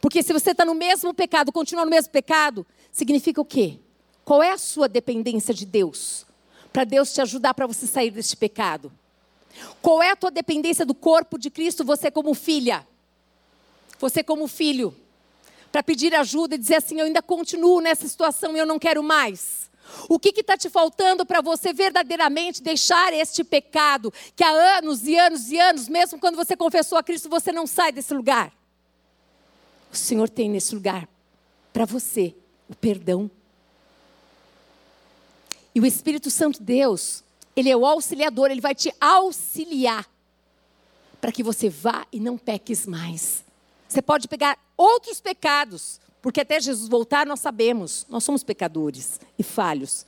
Speaker 1: Porque se você está no mesmo pecado, continua no mesmo pecado, significa o quê? Qual é a sua dependência de Deus? Para Deus te ajudar para você sair deste pecado. Qual é a tua dependência do corpo de Cristo, você como filha? Você como filho? Para pedir ajuda e dizer assim: eu ainda continuo nessa situação e eu não quero mais. O que está te faltando para você verdadeiramente deixar este pecado que há anos e anos e anos, mesmo quando você confessou a Cristo, você não sai desse lugar? O Senhor tem nesse lugar para você o perdão. E o Espírito Santo Deus, ele é o auxiliador, ele vai te auxiliar para que você vá e não peques mais. Você pode pegar outros pecados, porque até Jesus voltar, nós sabemos, nós somos pecadores e falhos.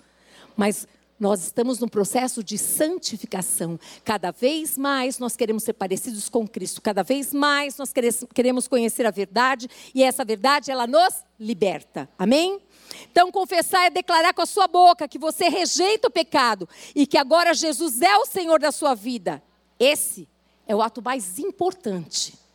Speaker 1: Mas nós estamos num processo de santificação. Cada vez mais nós queremos ser parecidos com Cristo. Cada vez mais nós queremos conhecer a verdade. E essa verdade, ela nos liberta. Amém? Então, confessar é declarar com a sua boca que você rejeita o pecado e que agora Jesus é o Senhor da sua vida. Esse é o ato mais importante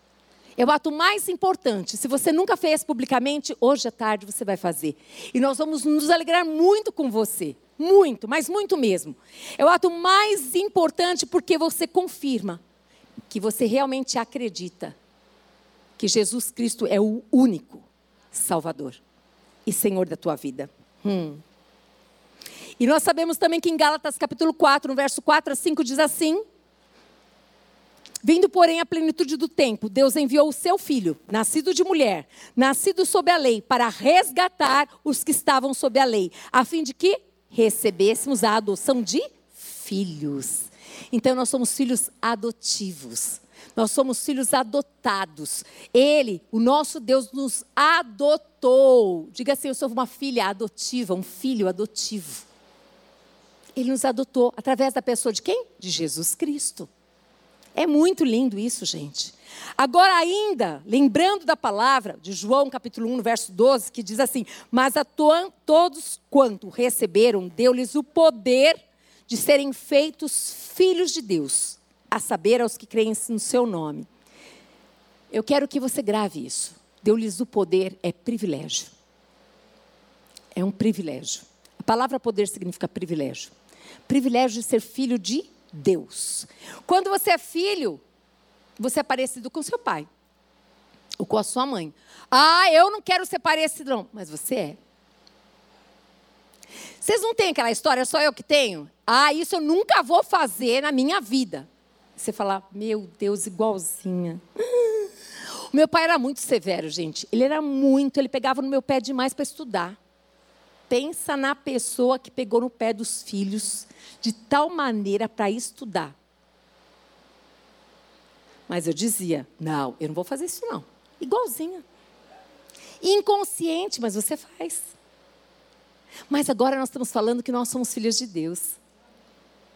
Speaker 1: é o ato mais importante. Se você nunca fez publicamente, hoje à tarde você vai fazer. E nós vamos nos alegrar muito com você. Muito, mas muito mesmo. É o ato mais importante porque você confirma que você realmente acredita que Jesus Cristo é o único Salvador e Senhor da tua vida. Hum. E nós sabemos também que em Gálatas capítulo 4, no verso 4 a 5, diz assim: Vindo, porém, a plenitude do tempo, Deus enviou o seu filho, nascido de mulher, nascido sob a lei, para resgatar os que estavam sob a lei, a fim de que recebêssemos a adoção de filhos. Então, nós somos filhos adotivos. Nós somos filhos adotados. Ele, o nosso Deus, nos adotou. Diga assim: eu sou uma filha adotiva, um filho adotivo. Ele nos adotou através da pessoa de quem? De Jesus Cristo. É muito lindo isso, gente. Agora, ainda, lembrando da palavra de João, capítulo 1, verso 12, que diz assim: Mas a todos quanto receberam, deu-lhes o poder de serem feitos filhos de Deus, a saber, aos que creem no seu nome. Eu quero que você grave isso. Deu-lhes o poder é privilégio. É um privilégio. A palavra poder significa privilégio. Privilégio de ser filho de Deus. Quando você é filho, você é parecido com seu pai ou com a sua mãe. Ah, eu não quero ser parecido, não. Mas você é. Vocês não têm aquela história, só eu que tenho? Ah, isso eu nunca vou fazer na minha vida. Você fala, meu Deus, igualzinha. O meu pai era muito severo, gente. Ele era muito, ele pegava no meu pé demais para estudar. Pensa na pessoa que pegou no pé dos filhos de tal maneira para estudar. Mas eu dizia: não, eu não vou fazer isso não. Igualzinha. Inconsciente, mas você faz. Mas agora nós estamos falando que nós somos filhos de Deus.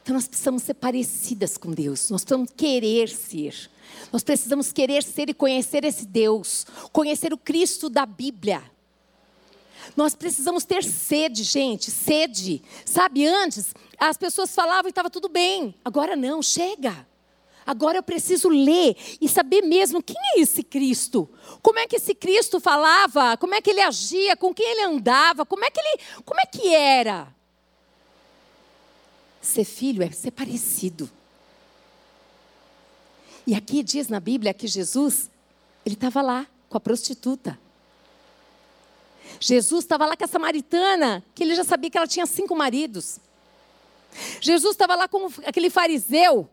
Speaker 1: Então nós precisamos ser parecidas com Deus. Nós precisamos querer ser. Nós precisamos querer ser e conhecer esse Deus. Conhecer o Cristo da Bíblia. Nós precisamos ter sede, gente, sede. Sabe, antes as pessoas falavam e estava tudo bem. Agora não, chega. Agora eu preciso ler e saber mesmo quem é esse Cristo. Como é que esse Cristo falava? Como é que ele agia? Com quem ele andava? Como é que ele, como é que era? Ser filho é ser parecido. E aqui diz na Bíblia que Jesus, ele estava lá com a prostituta. Jesus estava lá com a samaritana, que ele já sabia que ela tinha cinco maridos. Jesus estava lá com aquele fariseu,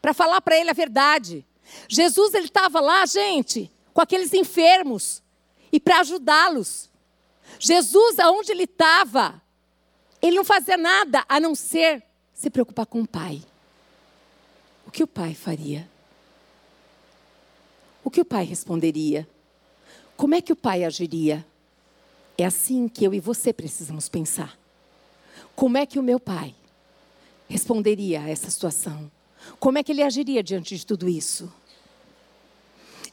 Speaker 1: para falar para ele a verdade. Jesus ele estava lá, gente, com aqueles enfermos e para ajudá-los. Jesus, aonde ele estava, ele não fazia nada a não ser se preocupar com o Pai. O que o Pai faria? O que o Pai responderia? Como é que o Pai agiria? É assim que eu e você precisamos pensar. Como é que o meu pai responderia a essa situação? Como é que ele agiria diante de tudo isso?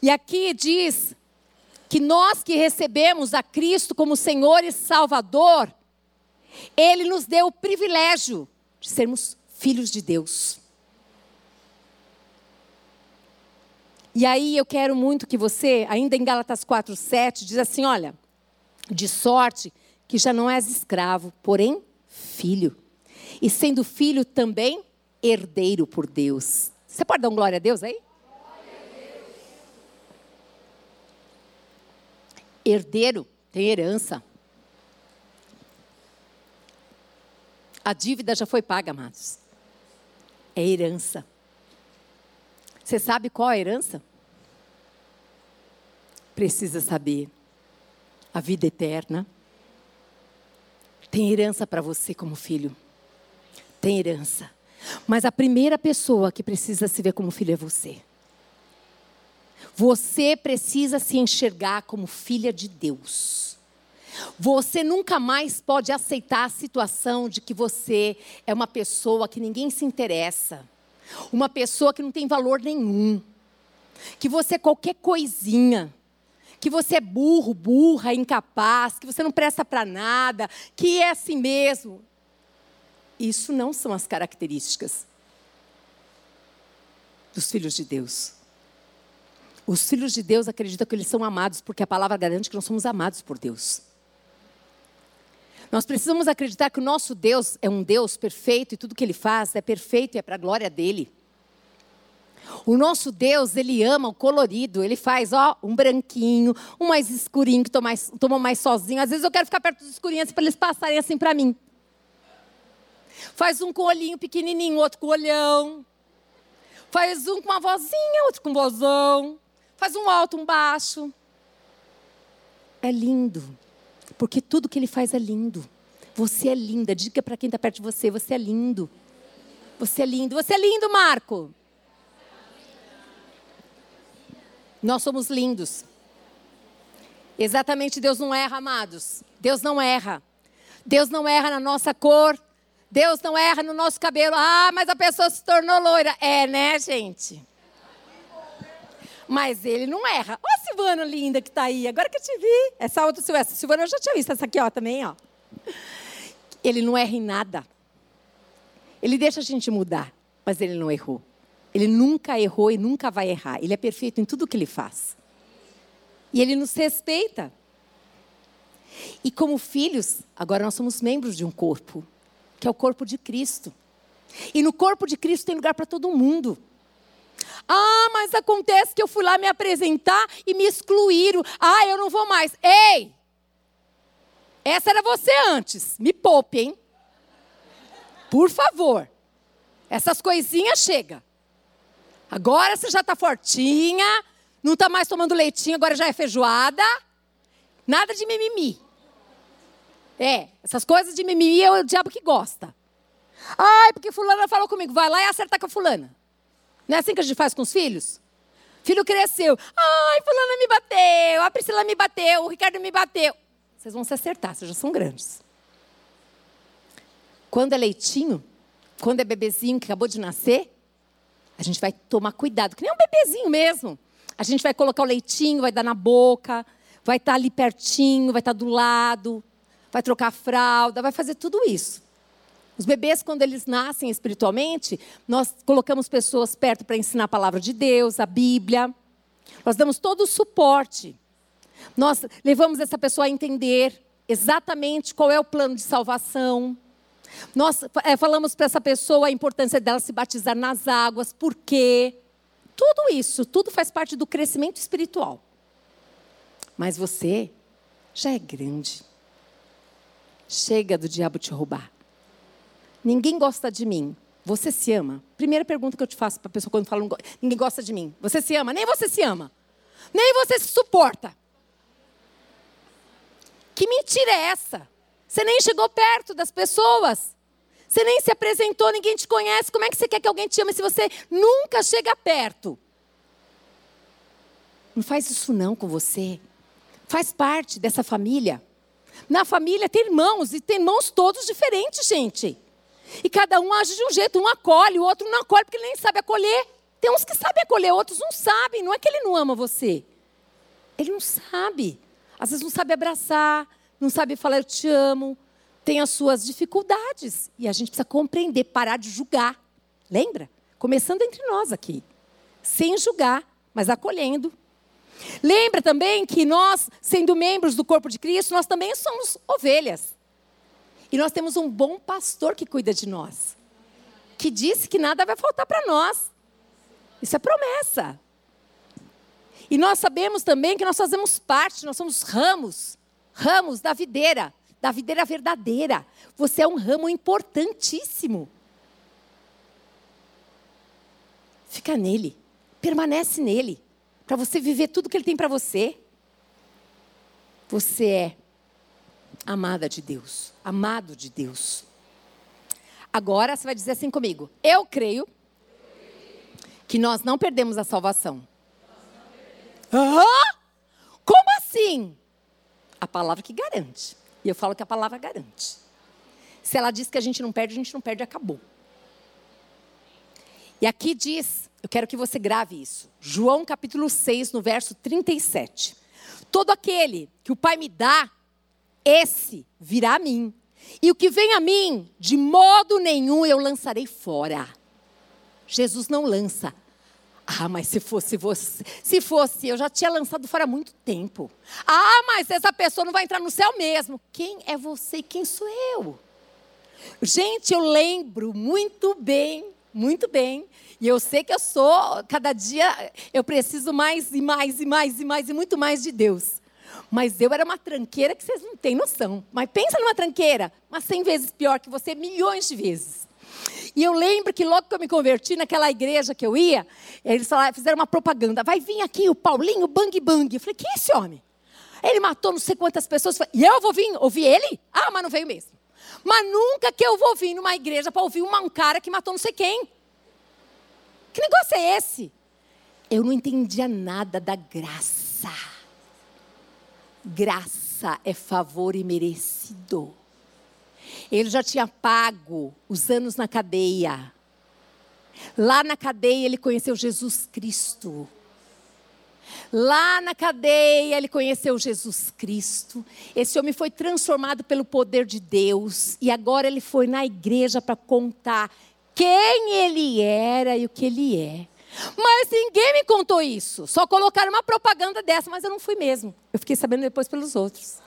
Speaker 1: E aqui diz que nós que recebemos a Cristo como Senhor e Salvador, Ele nos deu o privilégio de sermos filhos de Deus. E aí eu quero muito que você, ainda em Gálatas 4, 7, diz assim: olha, de sorte que já não és escravo, porém filho. E sendo filho também herdeiro por Deus. Você pode dar um glória a Deus aí? Herdeiro tem herança. A dívida já foi paga, amados. É herança. Você sabe qual a herança? Precisa saber. A vida eterna. Tem herança para você como filho. Tem herança. Mas a primeira pessoa que precisa se ver como filho é você. Você precisa se enxergar como filha de Deus. Você nunca mais pode aceitar a situação de que você é uma pessoa que ninguém se interessa, uma pessoa que não tem valor nenhum, que você é qualquer coisinha, que você é burro, burra, incapaz, que você não presta para nada, que é assim mesmo. Isso não são as características dos filhos de Deus. Os filhos de Deus acreditam que eles são amados, porque a palavra garante que nós somos amados por Deus. Nós precisamos acreditar que o nosso Deus é um Deus perfeito e tudo que ele faz é perfeito e é para a glória dele. O nosso Deus, ele ama o colorido, ele faz, ó, um branquinho, um mais escurinho que toma mais, toma mais sozinho. Às vezes eu quero ficar perto dos escurinhos para eles passarem assim para mim. Faz um com olhinho pequenininho, outro com olhão. Faz um com uma vozinha, outro com vozão. Faz um alto, um baixo. É lindo. Porque tudo que ele faz é lindo. Você é linda. Diga para quem está perto de você: você é lindo. Você é lindo. Você é lindo, Marco. Nós somos lindos. Exatamente, Deus não erra, amados. Deus não erra. Deus não erra na nossa cor. Deus não erra no nosso cabelo. Ah, mas a pessoa se tornou loira. É, né, gente? Mas ele não erra. Ó a Silvana linda que está aí. Agora que eu te vi. Essa outra Silvana. Silvana eu já tinha visto. Essa aqui, ó, também, ó. Ele não erra em nada. Ele deixa a gente mudar. Mas ele não errou. Ele nunca errou e nunca vai errar. Ele é perfeito em tudo que ele faz. E ele nos respeita. E como filhos, agora nós somos membros de um corpo, que é o corpo de Cristo. E no corpo de Cristo tem lugar para todo mundo. Ah, mas acontece que eu fui lá me apresentar e me excluíram. Ah, eu não vou mais. Ei! Essa era você antes. Me poupe, hein? Por favor. Essas coisinhas chega. Agora você já está fortinha, não está mais tomando leitinho, agora já é feijoada. Nada de mimimi. É, essas coisas de mimimi é o diabo que gosta. Ai, porque fulana falou comigo, vai lá e acerta com a fulana. Não é assim que a gente faz com os filhos? Filho cresceu. Ai, fulana me bateu, a Priscila me bateu, o Ricardo me bateu. Vocês vão se acertar, vocês já são grandes. Quando é leitinho, quando é bebezinho que acabou de nascer, a gente vai tomar cuidado, que nem um bebezinho mesmo. A gente vai colocar o leitinho, vai dar na boca, vai estar ali pertinho, vai estar do lado, vai trocar a fralda, vai fazer tudo isso. Os bebês, quando eles nascem espiritualmente, nós colocamos pessoas perto para ensinar a palavra de Deus, a Bíblia. Nós damos todo o suporte. Nós levamos essa pessoa a entender exatamente qual é o plano de salvação. Nós é, falamos para essa pessoa a importância dela se batizar nas águas, por quê? Tudo isso, tudo faz parte do crescimento espiritual. Mas você já é grande. Chega do diabo te roubar. Ninguém gosta de mim. Você se ama? Primeira pergunta que eu te faço para a pessoa quando fala ninguém gosta de mim. Você se ama? Nem você se ama. Nem você se suporta. Que mentira é essa? Você nem chegou perto das pessoas. Você nem se apresentou, ninguém te conhece. Como é que você quer que alguém te ame se você nunca chega perto? Não faz isso não com você. Faz parte dessa família. Na família tem irmãos e tem irmãos todos diferentes, gente. E cada um age de um jeito, um acolhe, o outro não acolhe porque ele nem sabe acolher. Tem uns que sabem acolher, outros não sabem. Não é que ele não ama você. Ele não sabe. Às vezes não sabe abraçar, não sabe falar eu te amo, tem as suas dificuldades. E a gente precisa compreender, parar de julgar. Lembra? Começando entre nós aqui. Sem julgar, mas acolhendo. Lembra também que nós, sendo membros do corpo de Cristo, nós também somos ovelhas. E nós temos um bom pastor que cuida de nós, que disse que nada vai faltar para nós. Isso é promessa. E nós sabemos também que nós fazemos parte, nós somos ramos, ramos da videira, da videira verdadeira. Você é um ramo importantíssimo. Fica nele, permanece nele, para você viver tudo que ele tem para você. Você é amada de Deus, amado de Deus. Agora você vai dizer assim comigo: eu creio que nós não perdemos a salvação. Hã? Como assim? A palavra que garante. E eu falo que a palavra garante. Se ela diz que a gente não perde, a gente não perde, acabou. E aqui diz, eu quero que você grave isso. João capítulo 6, no verso 37. Todo aquele que o Pai me dá, esse virá a mim. E o que vem a mim, de modo nenhum eu lançarei fora. Jesus não lança. Ah, mas se fosse você, se fosse, eu já tinha lançado fora há muito tempo. Ah, mas essa pessoa não vai entrar no céu mesmo. Quem é você e quem sou eu? Gente, eu lembro muito bem, muito bem. E eu sei que eu sou, cada dia eu preciso mais e mais e mais e mais e muito mais de Deus. Mas eu era uma tranqueira que vocês não têm noção. Mas pensa numa tranqueira, mas cem vezes pior que você, milhões de vezes. E eu lembro que logo que eu me converti naquela igreja que eu ia, eles fizeram uma propaganda. Vai vir aqui o Paulinho Bang Bang. Eu falei, que é esse homem? Ele matou não sei quantas pessoas. E eu vou vir ouvir ele? Ah, mas não veio mesmo. Mas nunca que eu vou vir numa igreja para ouvir um cara que matou não sei quem. Que negócio é esse? Eu não entendia nada da graça. Graça é favor imerecido. Ele já tinha pago os anos na cadeia. Lá na cadeia ele conheceu Jesus Cristo. Lá na cadeia ele conheceu Jesus Cristo. Esse homem foi transformado pelo poder de Deus e agora ele foi na igreja para contar quem ele era e o que ele é. Mas ninguém me contou isso. Só colocaram uma propaganda dessa, mas eu não fui mesmo. Eu fiquei sabendo depois pelos outros.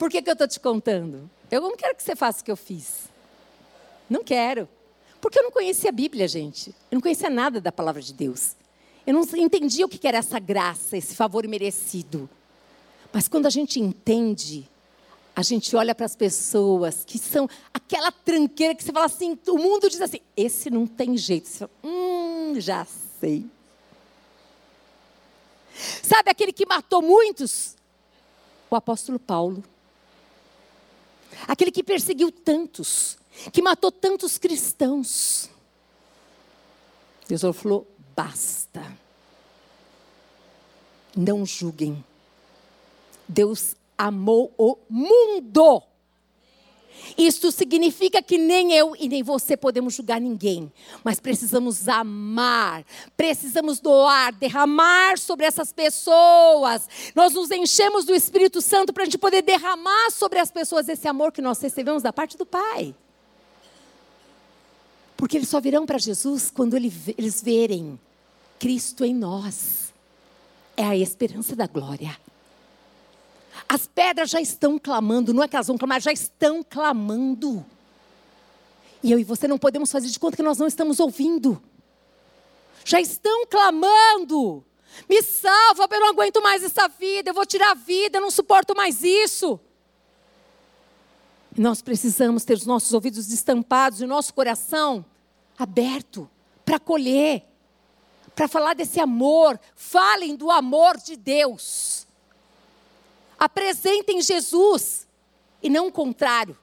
Speaker 1: Por que, que eu estou te contando? Eu não quero que você faça o que eu fiz. Não quero. Porque eu não conhecia a Bíblia, gente. Eu não conhecia nada da palavra de Deus. Eu não entendia o que era essa graça, esse favor merecido. Mas quando a gente entende, a gente olha para as pessoas que são aquela tranqueira que você fala assim, o mundo diz assim, esse não tem jeito. Você fala, hum, já sei. Sabe aquele que matou muitos? O apóstolo Paulo. Aquele que perseguiu tantos, que matou tantos cristãos. Deus falou: basta. Não julguem. Deus amou o mundo isto significa que nem eu e nem você podemos julgar ninguém, mas precisamos amar, precisamos doar, derramar sobre essas pessoas. Nós nos enchemos do Espírito Santo para a gente poder derramar sobre as pessoas esse amor que nós recebemos da parte do Pai. Porque eles só virão para Jesus quando eles verem Cristo em nós. É a esperança da glória. As pedras já estão clamando, não é que elas vão clamar, já estão clamando. E eu e você não podemos fazer de conta que nós não estamos ouvindo. Já estão clamando. Me salva, eu não aguento mais essa vida, eu vou tirar a vida, eu não suporto mais isso. Nós precisamos ter os nossos ouvidos destampados e o nosso coração aberto para acolher, para falar desse amor. Falem do amor de Deus. Apresentem Jesus e não o contrário.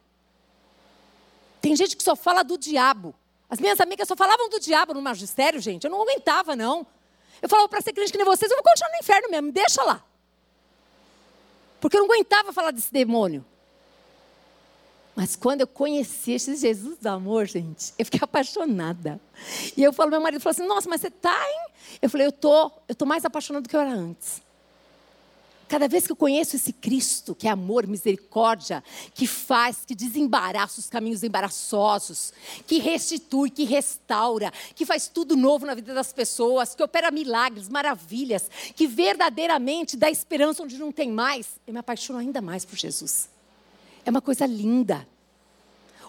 Speaker 1: Tem gente que só fala do diabo. As minhas amigas só falavam do diabo no magistério, gente. Eu não aguentava, não. Eu falava para ser crente que nem vocês, eu vou continuar no inferno mesmo, me deixa lá. Porque eu não aguentava falar desse demônio. Mas quando eu conheci esse Jesus do amor, gente, eu fiquei apaixonada. E eu falo, meu marido falou assim: Nossa, mas você está, hein? Eu falei: Eu tô, eu tô mais apaixonada do que eu era antes. Cada vez que eu conheço esse Cristo, que é amor, misericórdia, que faz, que desembaraça os caminhos embaraçosos, que restitui, que restaura, que faz tudo novo na vida das pessoas, que opera milagres, maravilhas, que verdadeiramente dá esperança onde não tem mais, eu me apaixono ainda mais por Jesus. É uma coisa linda.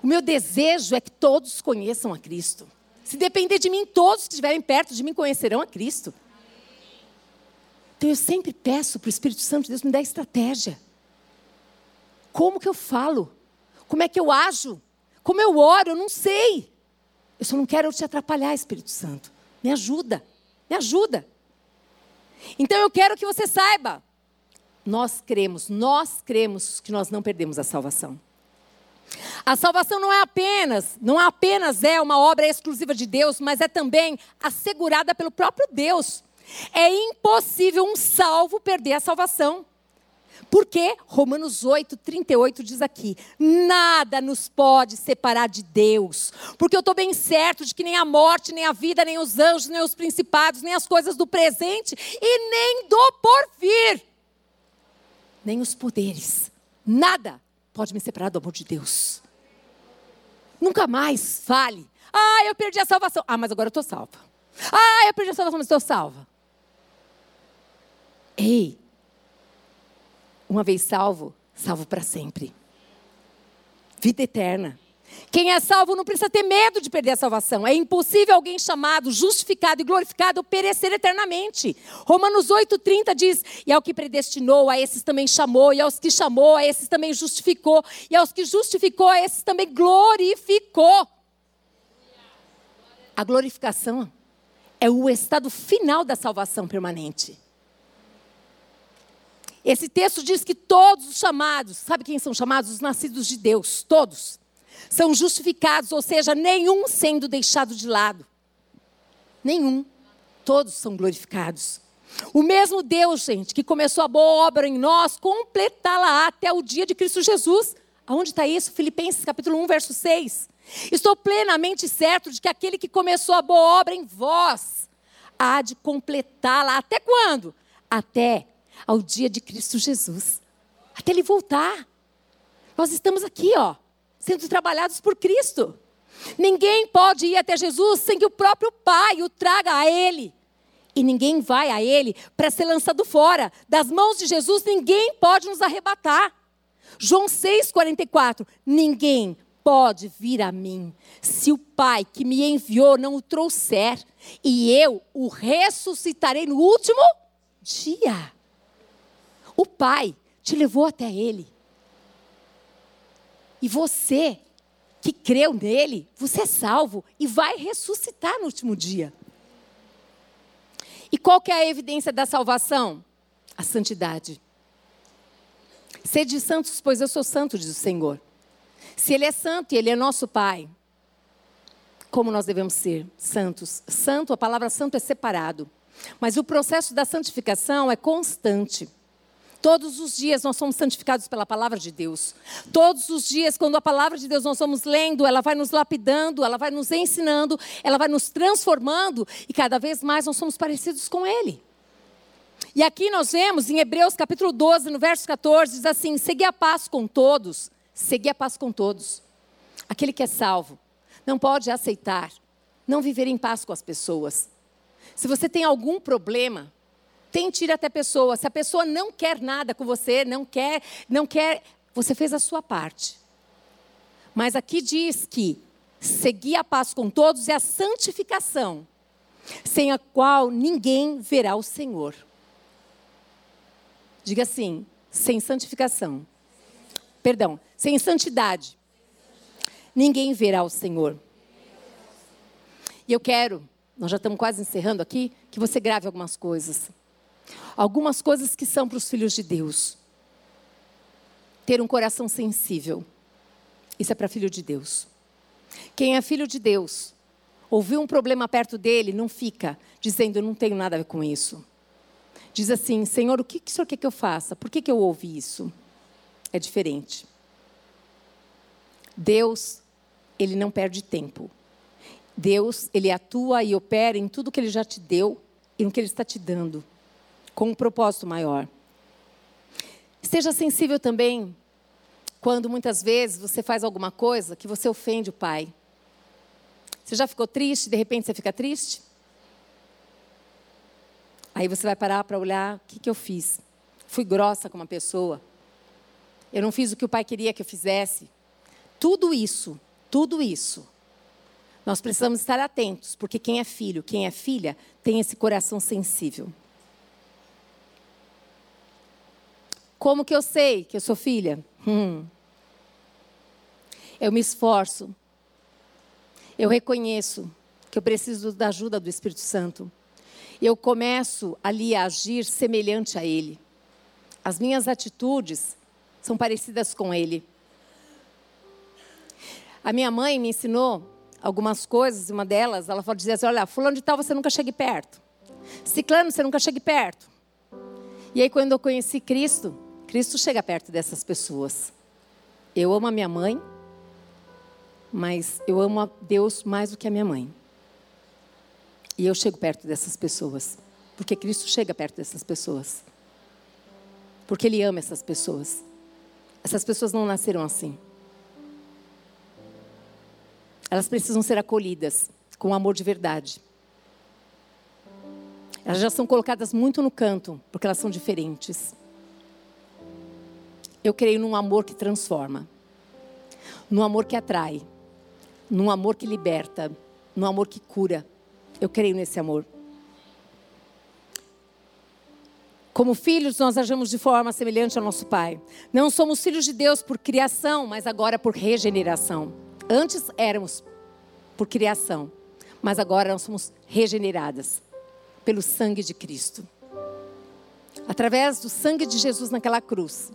Speaker 1: O meu desejo é que todos conheçam a Cristo. Se depender de mim, todos que estiverem perto de mim conhecerão a Cristo. Então eu sempre peço para o Espírito Santo de Deus me dar estratégia. Como que eu falo? Como é que eu ajo? Como eu oro? Eu não sei. Eu só não quero te atrapalhar, Espírito Santo. Me ajuda. Me ajuda. Então eu quero que você saiba. Nós cremos, nós cremos que nós não perdemos a salvação. A salvação não é apenas, não apenas é uma obra exclusiva de Deus, mas é também assegurada pelo próprio Deus. É impossível um salvo perder a salvação. Porque Romanos 8, 38 diz aqui: nada nos pode separar de Deus. Porque eu estou bem certo de que nem a morte, nem a vida, nem os anjos, nem os principados, nem as coisas do presente e nem do porvir, nem os poderes, nada pode me separar do amor de Deus. Nunca mais fale: ah, eu perdi a salvação. Ah, mas agora eu estou salva. Ah, eu perdi a salvação, mas estou salva. Ei, uma vez salvo, salvo para sempre. Vida eterna. Quem é salvo não precisa ter medo de perder a salvação. É impossível alguém chamado, justificado e glorificado perecer eternamente. Romanos 8,30 diz: E ao que predestinou, a esses também chamou, e aos que chamou, a esses também justificou, e aos que justificou, a esses também glorificou. A glorificação é o estado final da salvação permanente. Esse texto diz que todos os chamados, sabe quem são chamados? Os nascidos de Deus, todos, são justificados, ou seja, nenhum sendo deixado de lado. Nenhum. Todos são glorificados. O mesmo Deus, gente, que começou a boa obra em nós, completá-la até o dia de Cristo Jesus. Aonde está isso? Filipenses capítulo 1, verso 6. Estou plenamente certo de que aquele que começou a boa obra em vós há de completá-la. Até quando? Até ao dia de Cristo Jesus, até ele voltar. Nós estamos aqui, ó, sendo trabalhados por Cristo. Ninguém pode ir até Jesus sem que o próprio Pai o traga a Ele. E ninguém vai a Ele para ser lançado fora. Das mãos de Jesus, ninguém pode nos arrebatar. João 6,44. Ninguém pode vir a mim se o Pai que me enviou não o trouxer, e eu o ressuscitarei no último dia. O Pai te levou até Ele. E você que creu nele, você é salvo e vai ressuscitar no último dia. E qual que é a evidência da salvação? A santidade. Sede santos, pois eu sou santo, diz o Senhor. Se Ele é santo e Ele é nosso Pai, como nós devemos ser santos? Santo, a palavra santo é separado. Mas o processo da santificação é constante. Todos os dias nós somos santificados pela palavra de Deus. Todos os dias, quando a palavra de Deus nós vamos lendo, ela vai nos lapidando, ela vai nos ensinando, ela vai nos transformando e cada vez mais nós somos parecidos com Ele. E aqui nós vemos em Hebreus capítulo 12, no verso 14, diz assim: Segui a paz com todos, segui a paz com todos. Aquele que é salvo não pode aceitar não viver em paz com as pessoas. Se você tem algum problema, Tente ir até a pessoa. Se a pessoa não quer nada com você, não quer, não quer, você fez a sua parte. Mas aqui diz que seguir a paz com todos é a santificação, sem a qual ninguém verá o Senhor. Diga assim, sem santificação. Perdão, sem santidade. Ninguém verá o Senhor. E eu quero, nós já estamos quase encerrando aqui, que você grave algumas coisas. Algumas coisas que são para os filhos de Deus. Ter um coração sensível. Isso é para filho de Deus. Quem é filho de Deus, ouviu um problema perto dele, não fica dizendo, eu não tenho nada a ver com isso. Diz assim, Senhor, o que, que o Senhor quer que eu faça? Por que, que eu ouvi isso? É diferente. Deus, ele não perde tempo. Deus, ele atua e opera em tudo que ele já te deu e no que ele está te dando com um propósito maior. Esteja sensível também quando muitas vezes você faz alguma coisa que você ofende o pai. Você já ficou triste, de repente você fica triste? Aí você vai parar para olhar o que, que eu fiz. Fui grossa com uma pessoa. Eu não fiz o que o pai queria que eu fizesse. Tudo isso, tudo isso. Nós precisamos estar atentos, porque quem é filho, quem é filha, tem esse coração sensível. Como que eu sei que eu sou filha? Hum. Eu me esforço. Eu reconheço que eu preciso da ajuda do Espírito Santo. Eu começo ali a agir semelhante a Ele. As minhas atitudes são parecidas com Ele. A minha mãe me ensinou algumas coisas, uma delas, ela dizia assim: olha, fulano de tal você nunca chegue perto. Ciclano, você nunca chegue perto. E aí, quando eu conheci Cristo, Cristo chega perto dessas pessoas. Eu amo a minha mãe, mas eu amo a Deus mais do que a minha mãe. E eu chego perto dessas pessoas, porque Cristo chega perto dessas pessoas. Porque Ele ama essas pessoas. Essas pessoas não nasceram assim. Elas precisam ser acolhidas com amor de verdade. Elas já são colocadas muito no canto, porque elas são diferentes. Eu creio num amor que transforma, num amor que atrai, num amor que liberta, num amor que cura. Eu creio nesse amor. Como filhos, nós agimos de forma semelhante ao nosso Pai. Não somos filhos de Deus por criação, mas agora por regeneração. Antes éramos por criação, mas agora nós somos regeneradas pelo sangue de Cristo. Através do sangue de Jesus naquela cruz,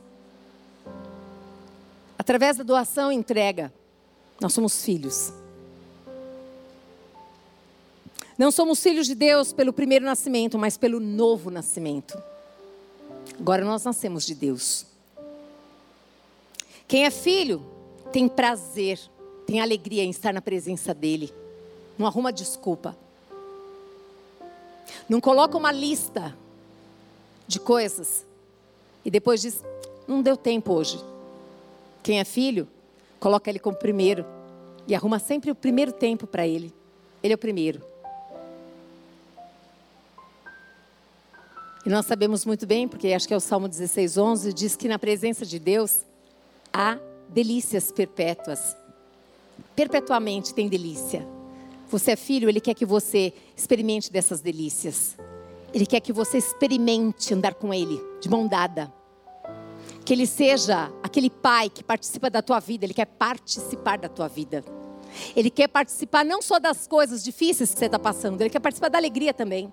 Speaker 1: Através da doação e entrega, nós somos filhos. Não somos filhos de Deus pelo primeiro nascimento, mas pelo novo nascimento. Agora nós nascemos de Deus. Quem é filho tem prazer, tem alegria em estar na presença dEle. Não arruma desculpa. Não coloca uma lista de coisas e depois diz: não deu tempo hoje. Quem é filho, coloca ele como primeiro e arruma sempre o primeiro tempo para ele. Ele é o primeiro. E nós sabemos muito bem, porque acho que é o Salmo 16, 11, diz que na presença de Deus há delícias perpétuas. Perpetuamente tem delícia. Você é filho, ele quer que você experimente dessas delícias. Ele quer que você experimente andar com ele, de mão dada. Que Ele seja aquele pai que participa da tua vida, Ele quer participar da tua vida. Ele quer participar não só das coisas difíceis que você está passando, Ele quer participar da alegria também.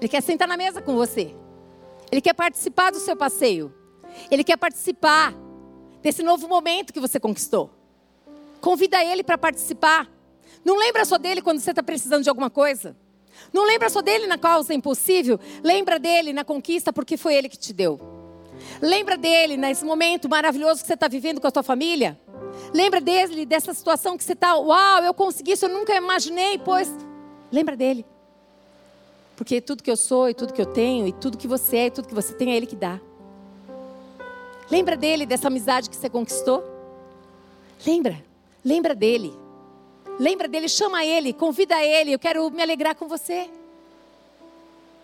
Speaker 1: Ele quer sentar na mesa com você. Ele quer participar do seu passeio. Ele quer participar desse novo momento que você conquistou. Convida ele para participar. Não lembra só dele quando você está precisando de alguma coisa. Não lembra só dele na causa impossível. Lembra dele na conquista porque foi ele que te deu. Lembra dele nesse momento maravilhoso que você está vivendo com a tua família? Lembra dele, dessa situação que você está, uau, eu consegui isso, eu nunca imaginei, pois. Lembra dele. Porque tudo que eu sou e tudo que eu tenho, e tudo que você é e tudo que você tem, é Ele que dá. Lembra dele, dessa amizade que você conquistou? Lembra, lembra dele. Lembra dele, chama ele, convida ele, eu quero me alegrar com você.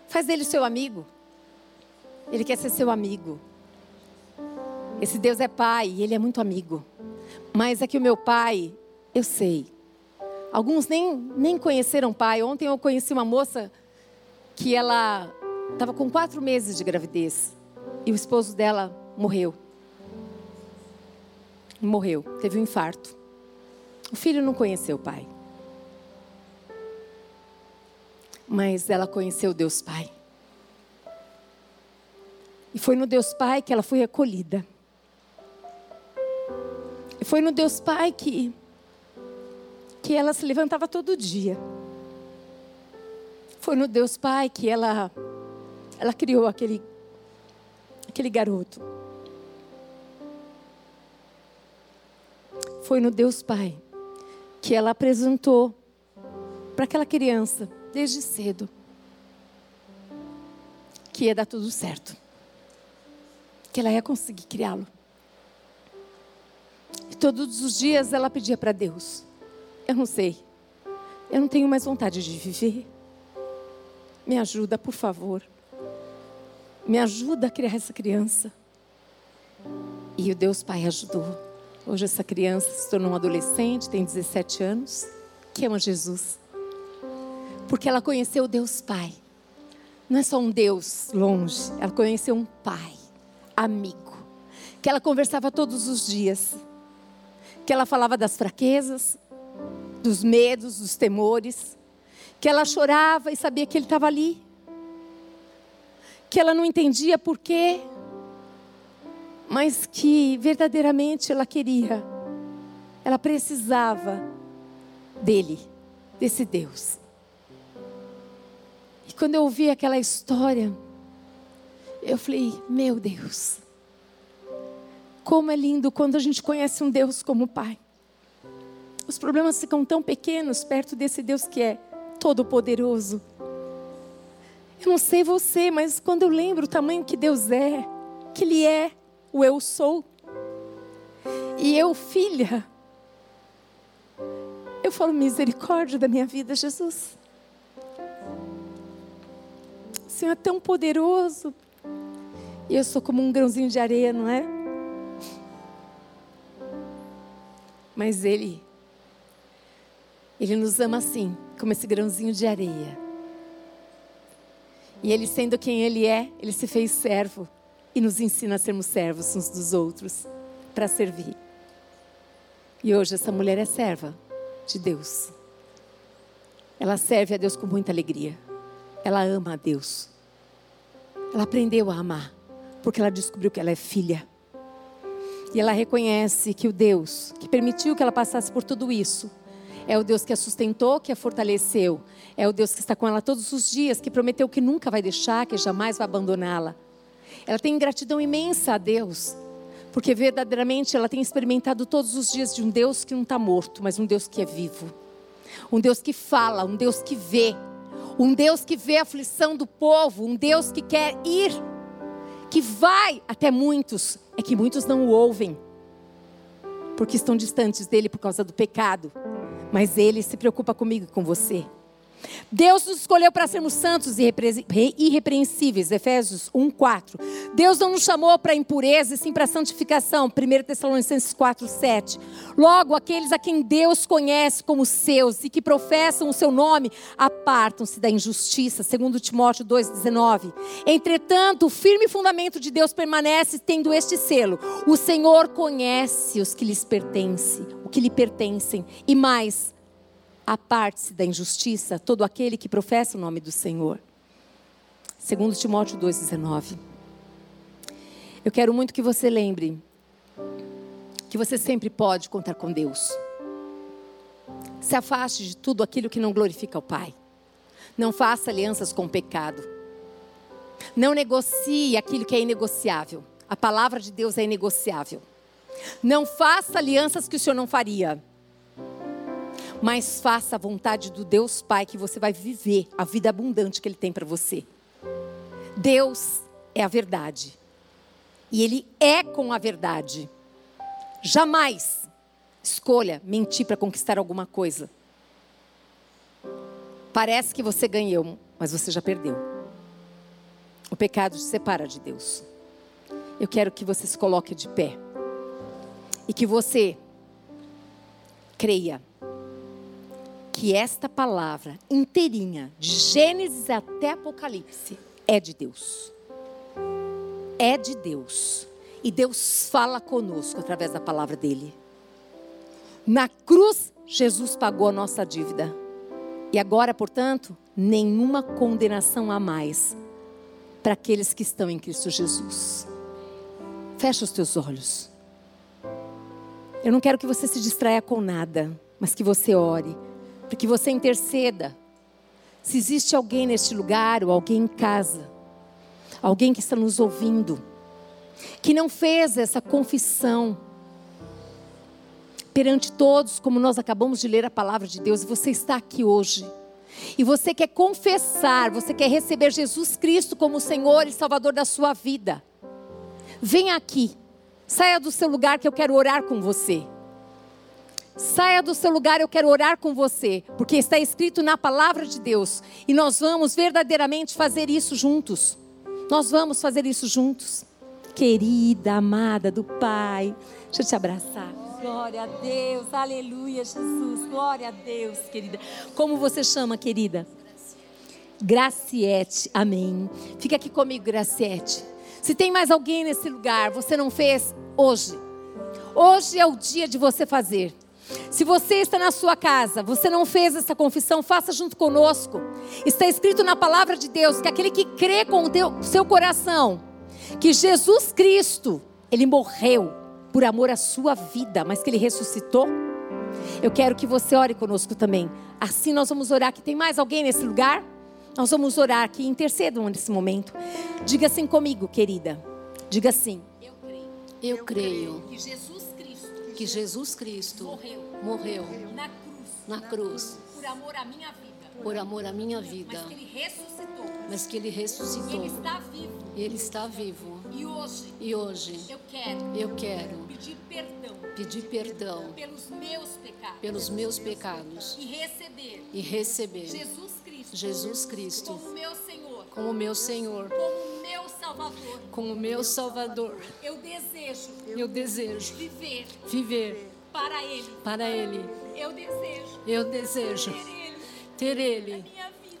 Speaker 1: Faz dele seu amigo. Ele quer ser seu amigo. Esse Deus é pai e ele é muito amigo. Mas é que o meu pai, eu sei. Alguns nem, nem conheceram pai. Ontem eu conheci uma moça que ela estava com quatro meses de gravidez e o esposo dela morreu. Morreu, teve um infarto. O filho não conheceu o pai. Mas ela conheceu Deus Pai. E foi no Deus Pai que ela foi acolhida. E foi no Deus Pai que, que ela se levantava todo dia. Foi no Deus Pai que ela, ela criou aquele, aquele garoto. Foi no Deus Pai que ela apresentou para aquela criança, desde cedo, que ia dar tudo certo. que ela ia conseguir criá-lo. Todos os dias ela pedia para Deus: Eu não sei, eu não tenho mais vontade de viver. Me ajuda, por favor. Me ajuda a criar essa criança. E o Deus Pai ajudou. Hoje essa criança se tornou um adolescente, tem 17 anos, que ama Jesus. Porque ela conheceu o Deus Pai. Não é só um Deus longe, ela conheceu um Pai, amigo, que ela conversava todos os dias. Que ela falava das fraquezas, dos medos, dos temores, que ela chorava e sabia que ele estava ali, que ela não entendia por quê, mas que verdadeiramente ela queria, ela precisava dele, desse Deus. E quando eu ouvi aquela história, eu falei: meu Deus, como é lindo quando a gente conhece um Deus como Pai. Os problemas ficam tão pequenos perto desse Deus que é todo-poderoso. Eu não sei você, mas quando eu lembro o tamanho que Deus é, que Ele é o eu sou, e eu, filha, eu falo misericórdia da minha vida, Jesus. O Senhor é tão poderoso, e eu sou como um grãozinho de areia, não é? Mas Ele ele nos ama assim, como esse grãozinho de areia. E Ele, sendo quem Ele é, Ele se fez servo e nos ensina a sermos servos uns dos outros para servir. E hoje essa mulher é serva de Deus. Ela serve a Deus com muita alegria. Ela ama a Deus. Ela aprendeu a amar, porque ela descobriu que ela é filha. E ela reconhece que o Deus que permitiu que ela passasse por tudo isso é o Deus que a sustentou, que a fortaleceu. É o Deus que está com ela todos os dias, que prometeu que nunca vai deixar, que jamais vai abandoná-la. Ela tem gratidão imensa a Deus, porque verdadeiramente ela tem experimentado todos os dias de um Deus que não está morto, mas um Deus que é vivo. Um Deus que fala, um Deus que vê. Um Deus que vê a aflição do povo, um Deus que quer ir, que vai até muitos, é que muitos não o ouvem, porque estão distantes dele por causa do pecado mas Ele se preocupa comigo e com você. Deus nos escolheu para sermos santos e irrepreensíveis, Efésios 1, 4. Deus não nos chamou para impureza, e sim para santificação, 1 Tessalonicenses 4, 7. Logo, aqueles a quem Deus conhece como seus e que professam o seu nome, apartam-se da injustiça, segundo Timóteo 2, 19. Entretanto, o firme fundamento de Deus permanece tendo este selo. O Senhor conhece os que lhes pertencem, o que lhe pertencem, e mais, aparte-se da injustiça todo aquele que professa o nome do Senhor. Segundo Timóteo 2,19. Eu quero muito que você lembre que você sempre pode contar com Deus. Se afaste de tudo aquilo que não glorifica o Pai. Não faça alianças com o pecado. Não negocie aquilo que é inegociável. A palavra de Deus é inegociável. Não faça alianças que o Senhor não faria mas faça a vontade do Deus Pai que você vai viver a vida abundante que Ele tem para você. Deus é a verdade. E Ele é com a verdade. Jamais escolha mentir para conquistar alguma coisa. Parece que você ganhou, mas você já perdeu. O pecado te separa de Deus. Eu quero que você se coloque de pé. E que você creia que esta palavra inteirinha, de Gênesis até Apocalipse, é de Deus. É de Deus. E Deus fala conosco através da palavra dele. Na cruz, Jesus pagou a nossa dívida. E agora, portanto, nenhuma condenação a mais para aqueles que estão em Cristo Jesus. Fecha os teus olhos. Eu não quero que você se distraia com nada, mas que você ore para que você interceda. Se existe alguém neste lugar ou alguém em casa, alguém que está nos ouvindo, que não fez essa confissão perante todos, como nós acabamos de ler a palavra de Deus, e você está aqui hoje. E você quer confessar, você quer receber Jesus Cristo como Senhor e Salvador da sua vida. Venha aqui. Saia do seu lugar que eu quero orar com você. Saia do seu lugar, eu quero orar com você, porque está escrito na palavra de Deus, e nós vamos verdadeiramente fazer isso juntos. Nós vamos fazer isso juntos. Querida, amada do Pai, deixa eu te abraçar. Glória a Deus, aleluia, Jesus, glória a Deus, querida. Como você chama, querida? Graciete, amém. Fica aqui comigo, Graciete. Se tem mais alguém nesse lugar, você não fez hoje. Hoje é o dia de você fazer. Se você está na sua casa, você não fez essa confissão, faça junto conosco. Está escrito na palavra de Deus que aquele que crê com o seu coração que Jesus Cristo, ele morreu por amor à sua vida, mas que ele ressuscitou. Eu quero que você ore conosco também. Assim nós vamos orar. Que tem mais alguém nesse lugar? Nós vamos orar aqui, intercedam nesse momento. Diga assim comigo, querida. Diga assim.
Speaker 2: Eu creio. Eu creio.
Speaker 1: Que Jesus.
Speaker 2: Que Jesus Cristo
Speaker 1: morreu.
Speaker 2: Morreu.
Speaker 1: Na cruz.
Speaker 2: Na cruz.
Speaker 1: Por amor à minha vida.
Speaker 2: Por amor à minha vida.
Speaker 1: Mas que ele ressuscitou.
Speaker 2: Mas que ele ressuscitou.
Speaker 1: E ele está vivo.
Speaker 2: Ele está vivo.
Speaker 1: E hoje.
Speaker 2: E hoje.
Speaker 1: Eu quero.
Speaker 2: Eu quero.
Speaker 1: Pedir perdão.
Speaker 2: Pedir perdão.
Speaker 1: Pelos meus pecados.
Speaker 2: Pelos meus pecados.
Speaker 1: E receber.
Speaker 2: E receber.
Speaker 1: Jesus Cristo.
Speaker 2: Jesus Cristo.
Speaker 1: Como meu Senhor.
Speaker 2: Como meu Senhor.
Speaker 1: Como meu Salvador.
Speaker 2: Como meu Salvador.
Speaker 1: Eu desejo.
Speaker 2: Eu desejo.
Speaker 1: Viver.
Speaker 2: Viver.
Speaker 1: Para Ele.
Speaker 2: Para Ele.
Speaker 1: Eu desejo.
Speaker 2: Eu desejo.
Speaker 1: Ter Ele.
Speaker 2: Ter Ele.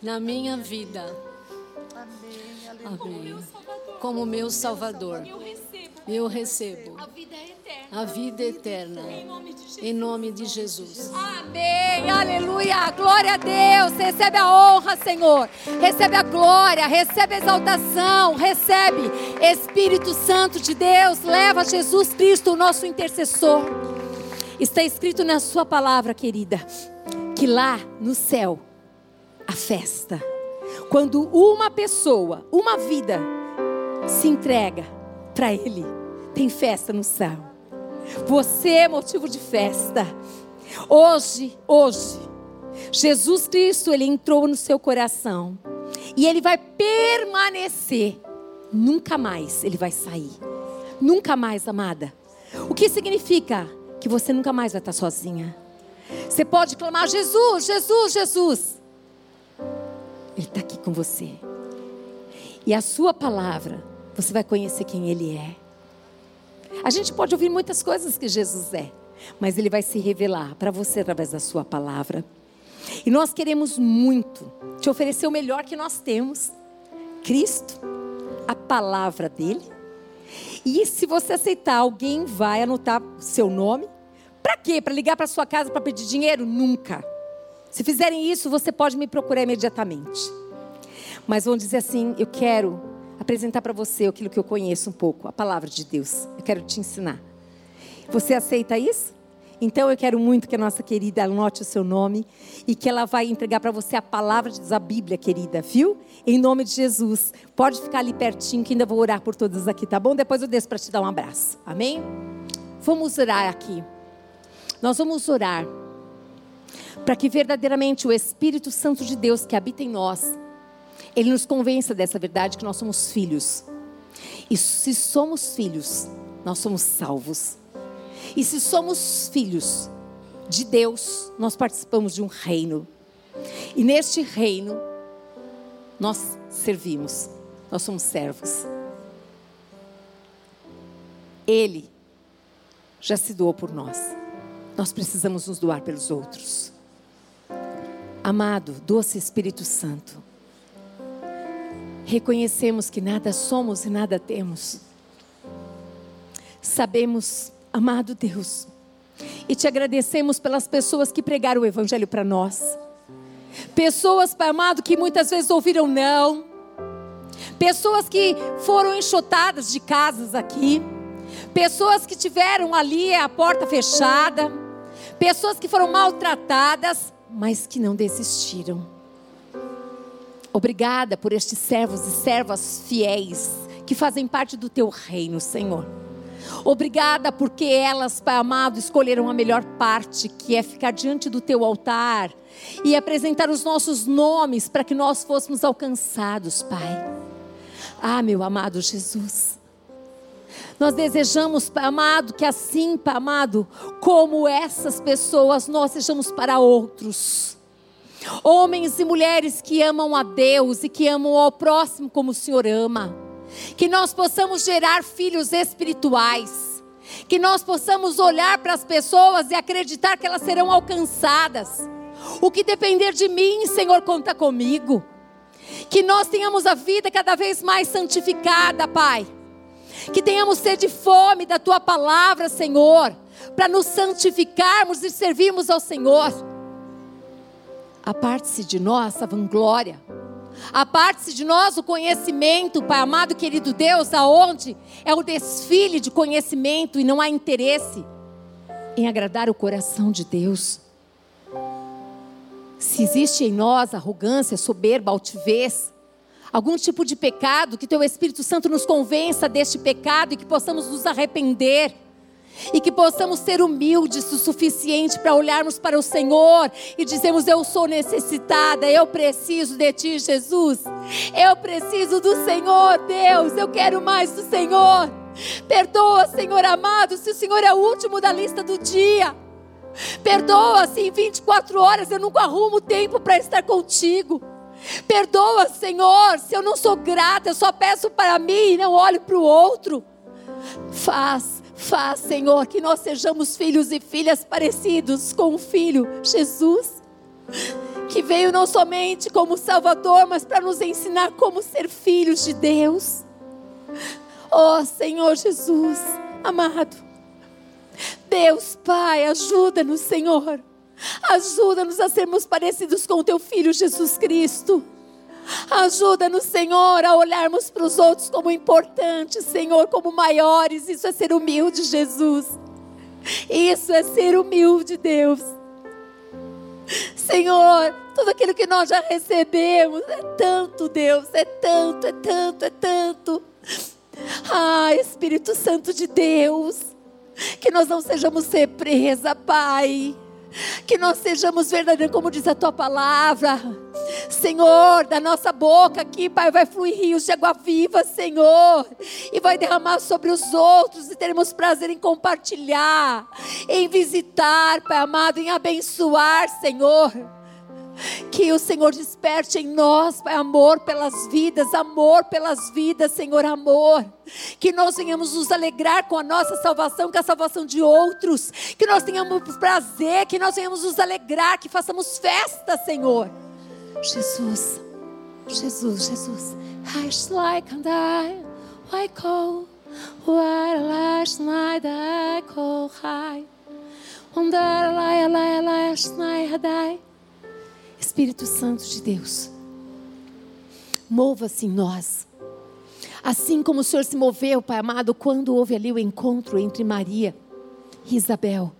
Speaker 2: Na minha vida. Amém. Como meu Salvador.
Speaker 1: Eu recebo.
Speaker 2: Eu recebo
Speaker 1: A vida é eterna.
Speaker 2: a vida eterna.
Speaker 1: Em nome de Jesus.
Speaker 2: Em nome de Jesus.
Speaker 1: Amém, aleluia, glória a Deus. Recebe a honra, Senhor. Recebe a glória, recebe a exaltação, recebe Espírito Santo de Deus. Leva Jesus Cristo, o nosso intercessor. Está escrito na Sua palavra, querida, que lá no céu a festa, quando uma pessoa, uma vida se entrega para Ele, tem festa no céu. Você é motivo de festa. Hoje, hoje, Jesus Cristo, Ele entrou no seu coração. E Ele vai permanecer. Nunca mais Ele vai sair. Nunca mais, amada. O que significa? Que você nunca mais vai estar sozinha. Você pode clamar: Jesus, Jesus, Jesus. Ele está aqui com você. E a sua palavra, você vai conhecer quem Ele é. A gente pode ouvir muitas coisas que Jesus é, mas Ele vai se revelar para você através da Sua palavra. E nós queremos muito te oferecer o melhor que nós temos: Cristo, a palavra dEle. E se você aceitar, alguém vai anotar seu nome. Para quê? Para ligar para sua casa para pedir dinheiro? Nunca. Se fizerem isso, você pode me procurar imediatamente. Mas vão dizer assim: eu quero apresentar para você aquilo que eu conheço um pouco, a palavra de Deus. Eu quero te ensinar. Você aceita isso? Então eu quero muito que a nossa querida anote o seu nome e que ela vai entregar para você a palavra de Deus, a Bíblia, querida, viu? Em nome de Jesus. Pode ficar ali pertinho que ainda vou orar por todas aqui, tá bom? Depois eu desço para te dar um abraço. Amém? Vamos orar aqui. Nós vamos orar para que verdadeiramente o Espírito Santo de Deus que habita em nós, ele nos convença dessa verdade que nós somos filhos. E se somos filhos, nós somos salvos. E se somos filhos de Deus, nós participamos de um reino. E neste reino, nós servimos, nós somos servos. Ele já se doou por nós. Nós precisamos nos doar pelos outros. Amado, doce Espírito Santo, reconhecemos que nada somos e nada temos. Sabemos, amado Deus, e te agradecemos pelas pessoas que pregaram o Evangelho para nós. Pessoas, Pai amado, que muitas vezes ouviram não. Pessoas que foram enxotadas de casas aqui. Pessoas que tiveram ali a porta fechada. Pessoas que foram maltratadas, mas que não desistiram. Obrigada por estes servos e servas fiéis que fazem parte do teu reino, Senhor. Obrigada porque elas, Pai amado, escolheram a melhor parte, que é ficar diante do teu altar e apresentar os nossos nomes para que nós fôssemos alcançados, Pai. Ah, meu amado Jesus. Nós desejamos, Pai amado, que assim, Pai amado, como essas pessoas, nós sejamos para outros. Homens e mulheres que amam a Deus e que amam ao próximo como o Senhor ama. Que nós possamos gerar filhos espirituais. Que nós possamos olhar para as pessoas e acreditar que elas serão alcançadas. O que depender de mim, Senhor, conta comigo. Que nós tenhamos a vida cada vez mais santificada, Pai. Que tenhamos sede e fome da tua palavra, Senhor, para nos santificarmos e servirmos ao Senhor. Aparte-se de nós a vanglória. Aparte-se de nós o conhecimento, Pai amado querido Deus, aonde é o desfile de conhecimento e não há interesse em agradar o coração de Deus. Se existe em nós arrogância, soberba, altivez, algum tipo de pecado, que Teu Espírito Santo nos convença deste pecado e que possamos nos arrepender e que possamos ser humildes o suficiente para olharmos para o Senhor e dizermos: Eu sou necessitada, eu preciso de Ti, Jesus. Eu preciso do Senhor, Deus. Eu quero mais do Senhor. Perdoa, Senhor amado, se o Senhor é o último da lista do dia. Perdoa se em 24 horas eu nunca arrumo tempo para estar contigo. Perdoa, Senhor, se eu não sou grata, eu só peço para mim e não olho para o outro. Faz Faz, Senhor, que nós sejamos filhos e filhas parecidos com o Filho Jesus, que veio não somente como Salvador, mas para nos ensinar como ser filhos de Deus. Oh, Senhor Jesus, amado, Deus Pai, ajuda-nos, Senhor. Ajuda-nos a sermos parecidos com o Teu Filho Jesus Cristo. Ajuda-nos, Senhor, a olharmos para os outros como importantes, Senhor, como maiores. Isso é ser humilde, Jesus. Isso é ser humilde, Deus. Senhor, tudo aquilo que nós já recebemos é tanto, Deus, é tanto, é tanto, é tanto. Ah, Espírito Santo de Deus, que nós não sejamos represa, Pai. Que nós sejamos verdadeiros, como diz a tua palavra. Senhor, da nossa boca aqui, Pai, vai fluir rios de água viva, Senhor, e vai derramar sobre os outros, e teremos prazer em compartilhar, em visitar, Pai amado, em abençoar, Senhor. Que o Senhor desperte em nós, Pai, amor pelas vidas, amor pelas vidas, Senhor, amor. Que nós venhamos nos alegrar com a nossa salvação, com a salvação de outros. Que nós tenhamos prazer, que nós venhamos nos alegrar, que façamos festa, Senhor. Jesus, Jesus, Jesus. like and I, why call, why last night I call high. Onde lie, lie, last night I Espírito Santo de Deus, mova-se em nós. Assim como o Senhor se moveu, Pai amado, quando houve ali o encontro entre Maria e Isabel.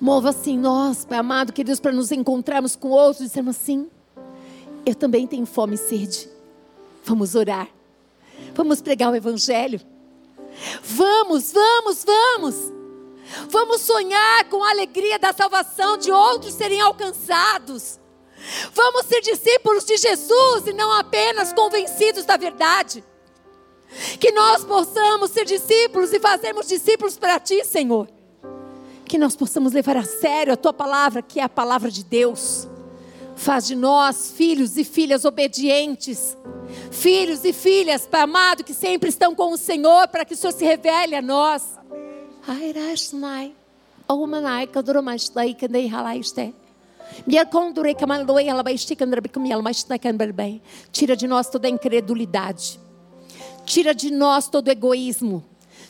Speaker 1: Mova-se em nós, Pai amado, queridos, para nos encontrarmos com outros e dizermos assim: eu também tenho fome e sede. Vamos orar. Vamos pregar o Evangelho. Vamos, vamos, vamos. Vamos sonhar com a alegria da salvação de outros serem alcançados. Vamos ser discípulos de Jesus e não apenas convencidos da verdade. Que nós possamos ser discípulos e fazermos discípulos para Ti, Senhor. Que nós possamos levar a sério a Tua palavra, que é a palavra de Deus. Faz de nós filhos e filhas obedientes, filhos e filhas, Pai amado, que sempre estão com o Senhor, para que o Senhor se revele a nós. Halaiste. Tira de nós toda a incredulidade. Tira de nós todo o egoísmo.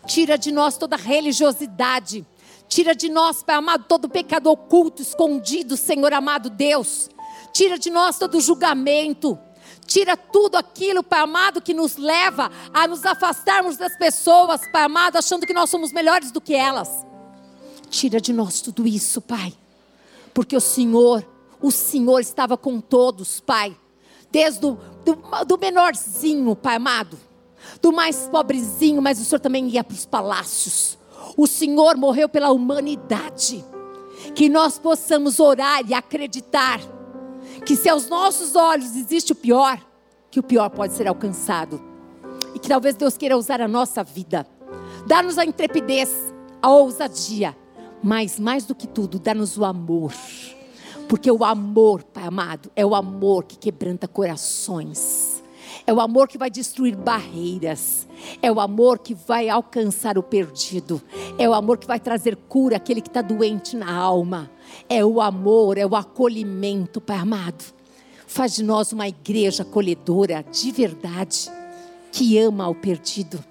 Speaker 1: Tira de nós toda a religiosidade. Tira de nós, Pai amado, todo pecado oculto, escondido, Senhor amado Deus. Tira de nós todo julgamento. Tira tudo aquilo, Pai amado, que nos leva a nos afastarmos das pessoas, Pai amado, achando que nós somos melhores do que elas. Tira de nós tudo isso, Pai. Porque o Senhor, o Senhor estava com todos, Pai. Desde o do, do menorzinho, Pai amado, do mais pobrezinho, mas o Senhor também ia para os palácios. O Senhor morreu pela humanidade. Que nós possamos orar e acreditar que se aos nossos olhos existe o pior, que o pior pode ser alcançado. E que talvez Deus queira usar a nossa vida. Dá-nos a intrepidez, a ousadia, mas mais do que tudo, dá-nos o amor. Porque o amor, Pai amado, é o amor que quebranta corações. É o amor que vai destruir barreiras. É o amor que vai alcançar o perdido. É o amor que vai trazer cura àquele que está doente na alma. É o amor, é o acolhimento, Pai amado. Faz de nós uma igreja acolhedora de verdade, que ama o perdido.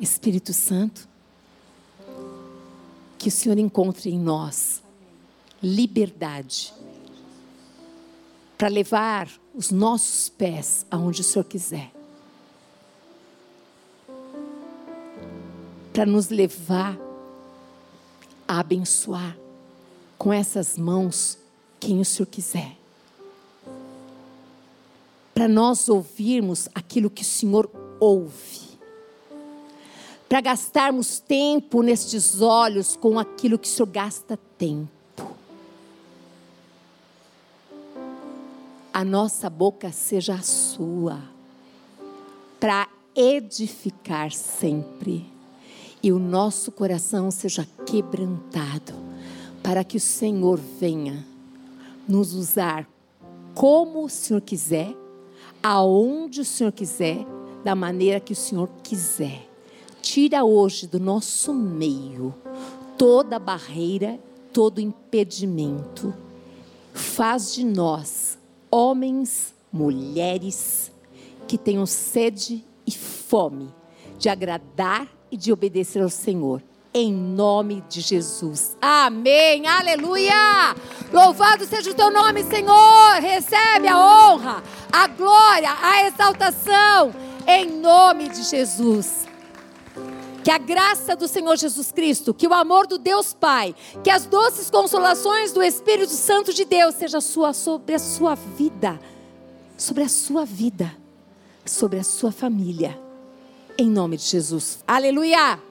Speaker 1: Espírito Santo, que o Senhor encontre em nós liberdade para levar os nossos pés aonde o Senhor quiser. Para nos levar a abençoar com essas mãos quem o Senhor quiser. Para nós ouvirmos aquilo que o Senhor ouve. Para gastarmos tempo nestes olhos com aquilo que o Senhor gasta tempo. A nossa boca seja a sua, para edificar sempre, e o nosso coração seja quebrantado, para que o Senhor venha nos usar como o Senhor quiser, aonde o Senhor quiser, da maneira que o Senhor quiser. Tira hoje do nosso meio toda barreira, todo impedimento. Faz de nós homens, mulheres que tenham sede e fome de agradar e de obedecer ao Senhor. Em nome de Jesus. Amém. Aleluia. Louvado seja o teu nome, Senhor. Recebe a honra, a glória, a exaltação. Em nome de Jesus. Que a graça do Senhor Jesus Cristo, que o amor do Deus Pai, que as doces consolações do Espírito Santo de Deus seja sua, sobre a sua vida, sobre a sua vida, sobre a sua família. Em nome de Jesus. Aleluia!